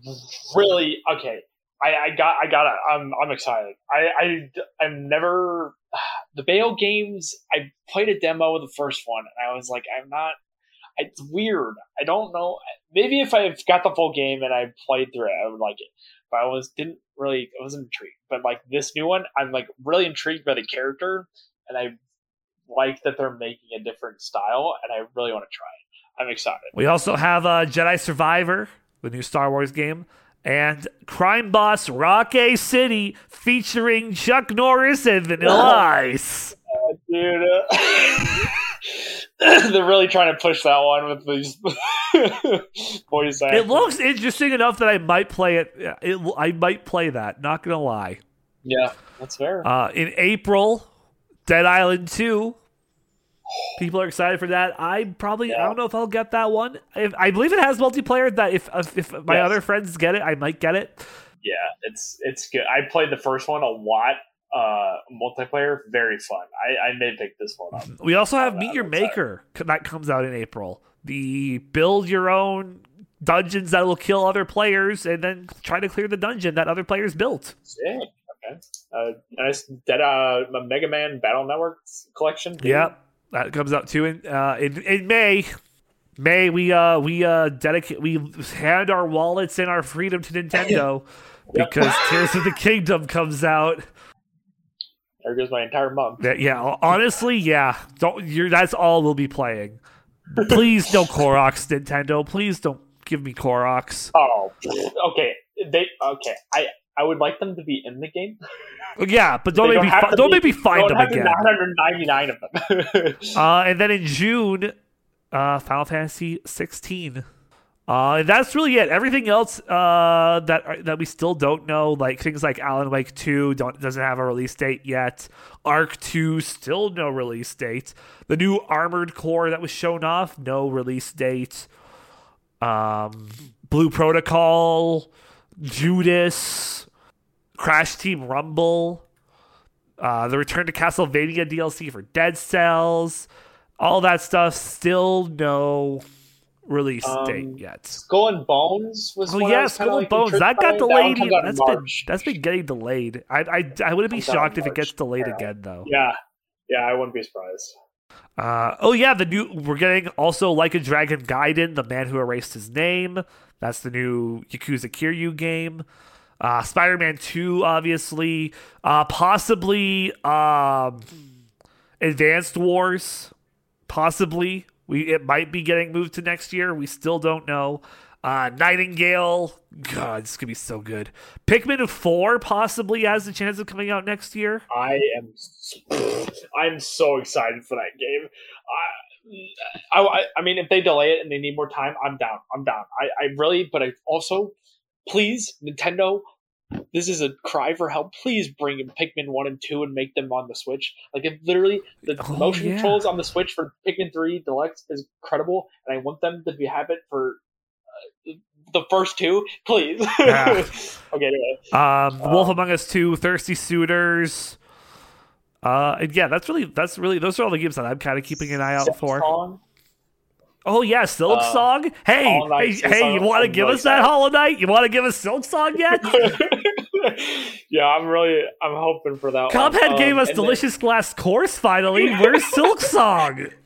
really okay. I, I got. I got. I'm. I'm excited. I. I. I'm never. The Bayo games. I played a demo of the first one, and I was like, I'm not. It's weird. I don't know. Maybe if I've got the full game and I played through it, I would like it. But I was didn't really. I wasn't intrigued. But like this new one, I'm like really intrigued by the character, and I like that they're making a different style, and I really want to try it. I'm excited. We also have uh, Jedi Survivor, the new Star Wars game, and Crime Boss Rockay City featuring Chuck Norris and Vanilla Ice. dude. uh, they're really trying to push that one with these voice acting. It looks interesting enough that I might play it. it I might play that. Not gonna lie. yeah, that's fair. Uh, in April, Dead Island Two. People are excited for that. I probably I don't know if I'll get that one. If, I believe it has multiplayer. That if if, if my Yes. other friends get it, I might get it. yeah, it's it's good. I played the first one a lot. Uh, multiplayer, very fun. I, I may pick this one up. We also have Oh, Meet Your. Maker that comes out in April. The build your own dungeons that will kill other players and then try to clear the dungeon that other players built. Sick. Okay. Uh, nice. Dead uh, Mega Man Battle Network collection. Yep, that comes out too in uh, in, in May. May we uh we uh dedicate we hand our wallets and our freedom to Nintendo because Tears of the Kingdom comes out. There goes my entire month. That- yeah, honestly, yeah. Don't you're that's all we'll be playing. Please, don't Koroks, Nintendo. Please don't give me Koroks. Oh, okay. They okay. I I would like them to be in the game. Yeah, but don't maybe make me fi- don't be- make me find them have again. 999 of them. Uh, and then in June, uh, Final Fantasy 16. Uh, that's really it. Everything else uh, that that we still don't know, like things like Alan Wake 2 don't doesn't have a release date yet. Ark 2 still no release date. The new Armored Core that was shown off, no release date. Um, Blue Protocol, Judas, Crash Team Rumble, uh, the Return to Castlevania DLC for Dead Cells, all that stuff. Still no release Um, date yet. Skull and Bones was. Oh yeah, was Skull and like, Bones that got delayed. That one comes out in That's been March. that's been getting delayed. I I, I wouldn't be shocked if it gets delayed Yeah. again though. Yeah, yeah, I wouldn't be surprised. Uh, oh yeah, the new we're getting also like a Dragon Gaiden, the man who erased his name. That's the new Yakuza Kiryu game. Uh, Spider-Man Two, obviously, uh, possibly um, Advanced Wars, possibly. We it might be getting moved to next year. We still don't know. Uh, Nightingale, God, this could be so good. Pikmin Four possibly has the chance of coming out next year. I am, I'm so excited for that game. I, I, I mean, if they delay it and they need more time, I'm down. I'm down. I, I really, but I also, please, Nintendo, this is a cry for help. Please bring in Pikmin one and two and make them on the Switch. Like, if literally the Oh, motion yeah. controls on the Switch for Pikmin three Deluxe is incredible, and I want them to be have it for. Uh, the first two, please. Yeah. okay, anyway. Um, Wolf Um, Among Us 2, Thirsty Suitors. Uh, and yeah, that's really that's really those are all the games that I'm kind of keeping an eye out for. Song. Oh yeah, Silk Uh, Song. Hey, hey, hey, you want to give us that excited. Hollow Knight? You want to give us Silksong yet? yeah, I'm really I'm hoping for that. one. Cuphead Um, gave us then- Delicious Last Course finally. Where's Silk Song?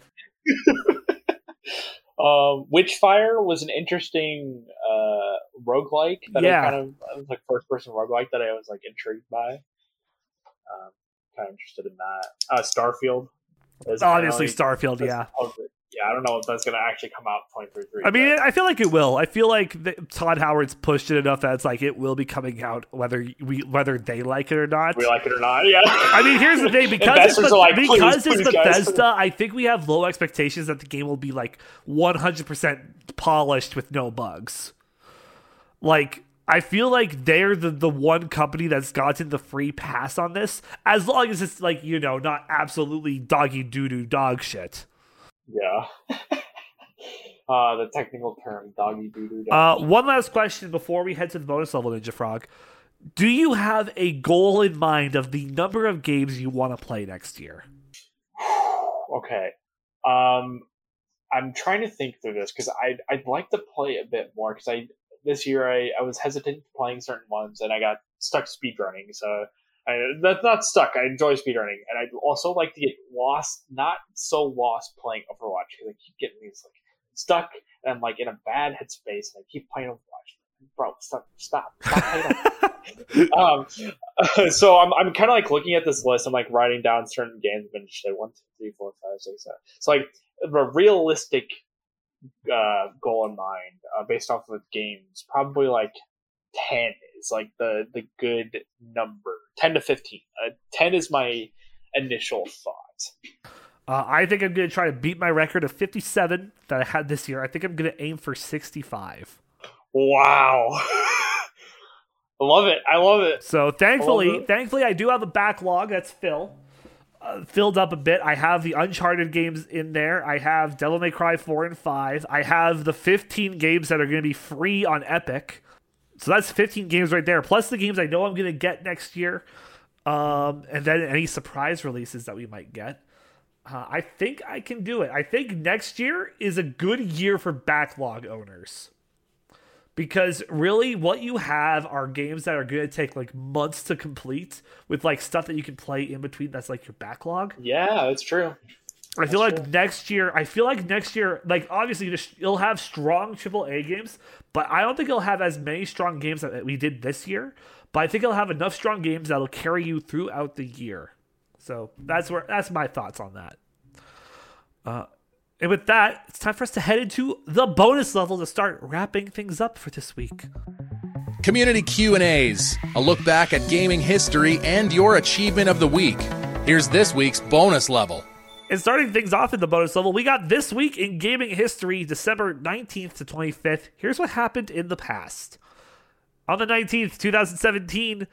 Um, Witchfire was an interesting uh roguelike that Yeah. I kind of it was like first person roguelike that I was like intrigued by. Um, kind of interested in that. Uh, Starfield. is Obviously, Starfield. Yeah. Yeah, I don't know if that's gonna actually come out 2023. I mean, I feel like it will. I feel like the, Todd Howard's pushed it enough that it's like it will be coming out whether we whether they like it or not. we like it or not. Yeah. I mean, here's the thing: because it's, are like, "Please, because it's please, guys." Bethesda, I think we have low expectations that the game will be like 100 percent polished with no bugs. Like, I feel like they're the the one company that's gotten the free pass on this, as long as it's like you know not absolutely doggy doo doo dog shit. Yeah. uh, the technical term, doggy doo doo. Uh, one last question before we head to the bonus level, Ninja Frog. Do you have a goal in mind of the number of games you want to play next year? okay. Um, I'm trying to think through this because I'd I'd like to play a bit more because I this year I, I was hesitant playing certain ones and I got stuck speedrunning. So I, that's not stuck. I enjoy speedrunning and I'd also like to get lost, not so lost playing Overwatch because I keep getting these like stuck and I'm like in a bad headspace and I keep playing Overwatch. Bro, stop, stop, stop playing um, so I'm I'm kind of like looking at this list. I'm like writing down certain games. I've like one, two, three, four, five, six, seven. So like a realistic uh, goal in mind, uh, based off of games, probably like ten is like the the good number. Ten to fifteen. Uh, ten is my initial thought. Uh, I think I'm going to try to beat my record of 57 that I had this year. I think I'm going to aim for 65. Wow. I love it. I love it. So thankfully, Hold it. thankfully, I do have a backlog that's fill, uh, filled up a bit. I have the Uncharted games in there. I have Devil May Cry 4 and 5. I have the 15 games that are going to be free on Epic. So that's 15 games right there, plus the games I know I'm going to get next year, um, and then any surprise releases that we might get. Uh, I think I can do it. I think next year is a good year for backlog owners. Because really, what you have are games that are going to take like months to complete with like stuff that you can play in between that's like your backlog. Yeah, that's true. I feel That's like true. next year, I feel like next year, like obviously you'll have strong triple A games, but I don't think it'll have as many strong games that we did this year. But I think it'll have enough strong games that'll carry you throughout the year. So that's where that's my thoughts on that. Uh, And with that, it's time for us to head into the bonus level to start wrapping things up for this week. Community Q&As, a look back at gaming history and your achievement of the week. Here's this week's bonus level. And starting things off in the bonus level, we got this week in gaming history, December 19th to 25th. Here's what happened in the past. On the 19th, 2017,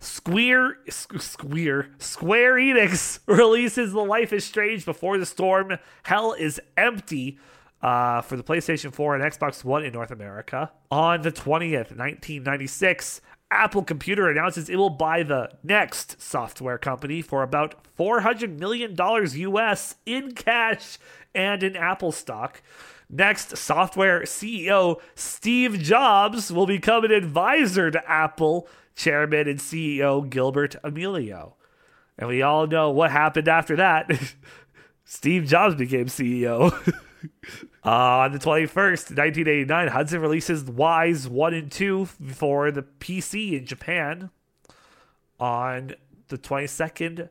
Square, Square, Square Enix releases The Life is Strange Before the Storm. Hell is Empty uh, for the PlayStation 4 and Xbox One in North America. On the 20th, 1996, Apple Computer announces it will buy the Next software company for about $400 million US in cash and in Apple stock. Next, software CEO Steve Jobs will become an advisor to Apple chairman and CEO Gilbert Amelio. And we all know what happened after that. Steve Jobs became CEO. uh, on the 21st, 1989, Hudson releases Ys 1 and 2 for the PC in Japan. On the 22nd,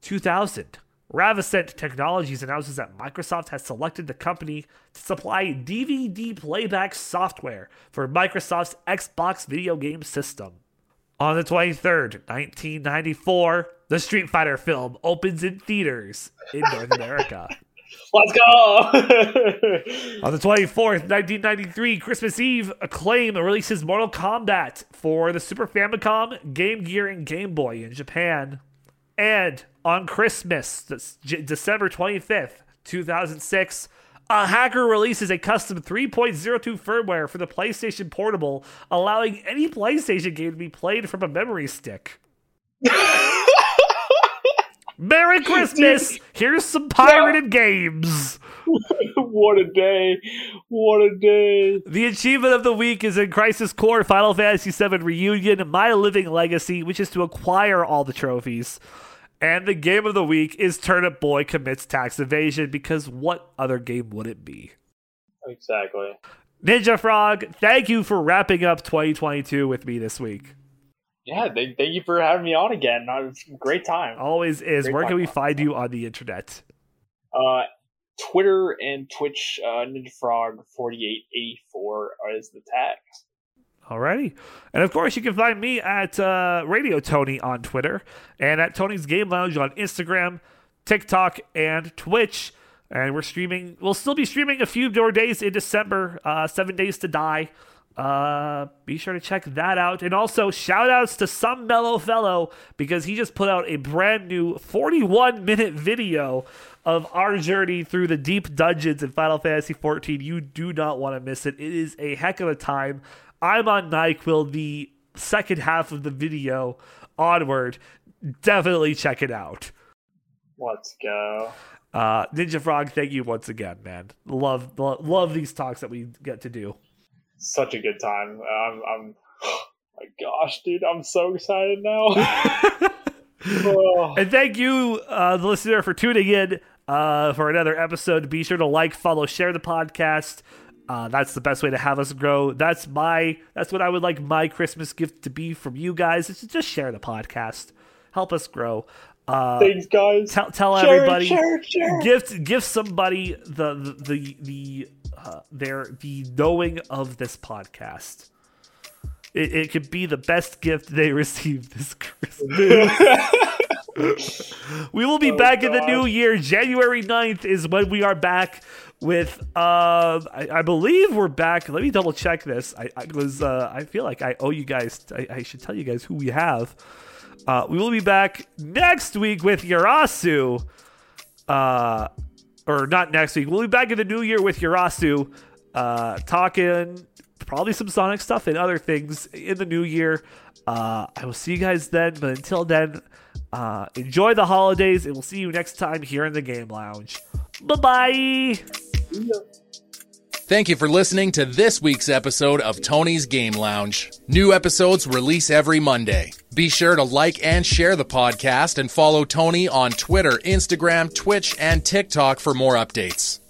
2000, Ravisent Technologies announces that Microsoft has selected the company to supply DVD playback software for Microsoft's Xbox video game system. On the 23rd, 1994, the Street Fighter film opens in theaters in North America. Let's go! On the 24th, 1993, Christmas Eve, Acclaim releases Mortal Kombat for the Super Famicom, Game Gear, and Game Boy in Japan. And on Christmas, December 25th, 2006, a hacker releases a custom 3.02 firmware for the PlayStation Portable, allowing any PlayStation game to be played from a memory stick. Merry Christmas! Here's some pirated games. what a day. What a day. The achievement of the week is in Crisis Core Final Fantasy VII Reunion My Living Legacy, which is to acquire all the trophies. And the game of the week is Turnip Boy Commits Tax Evasion because what other game would it be? Exactly. Ninja Frog, thank you for wrapping up 2022 with me this week. Yeah, thank, thank you for having me on again. It was a great time. Always is. Great Where can we find you on the internet? Uh, Twitter and Twitch, uh, Ninja Frog 4884 is the tag. Alrighty. And of course, you can find me at uh, Radio Tony on Twitter and at Tony's Game Lounge on Instagram, TikTok, and Twitch. And we're streaming, we'll still be streaming a few more days in December, uh, Seven Days to Die. Uh, be sure to check that out. And also, shout outs to some mellow fellow because he just put out a brand new 41 minute video of our journey through the deep dungeons in Final Fantasy XIV. You do not want to miss it. It is a heck of a time. I'm on NyQuil the second half of the video onward. Definitely check it out. Let's go. Uh, Ninja Frog, thank you once again, man. Love, love, love these talks that we get to do. Such a good time. I'm, I'm oh my gosh, dude, I'm so excited now. oh. And thank you, uh, the listener, for tuning in uh, for another episode. Be sure to like, follow, share the podcast. Uh, that's the best way to have us grow. That's my that's what I would like my Christmas gift to be from you guys. Is just share the podcast, help us grow. Uh, Thanks, guys. Tell tell share everybody. share share Gift give somebody the the the, the uh, their the knowing of this podcast. It, it could be the best gift they receive this Christmas. we will be oh, back God. in the new year. January 9th is when we are back with uh, I, I, believe we're back. Let me double check this. I, I was uh, I feel like I owe you guys. I, I should tell you guys who we have. Uh, we will be back next week with Yarasu. Uh, or not next week. We'll be back in the new year with Yarasu, uh, talking probably some Sonic stuff and other things in the new year. Uh, I will see you guys then. But until then, uh, enjoy the holidays, and we'll see you next time here in the Game Lounge. Bye bye. Thank you for listening to this week's episode of Tony's Game Lounge. New episodes release every Monday. Be sure to like and share the podcast and follow Tony on Twitter, Instagram, Twitch, and TikTok for more updates.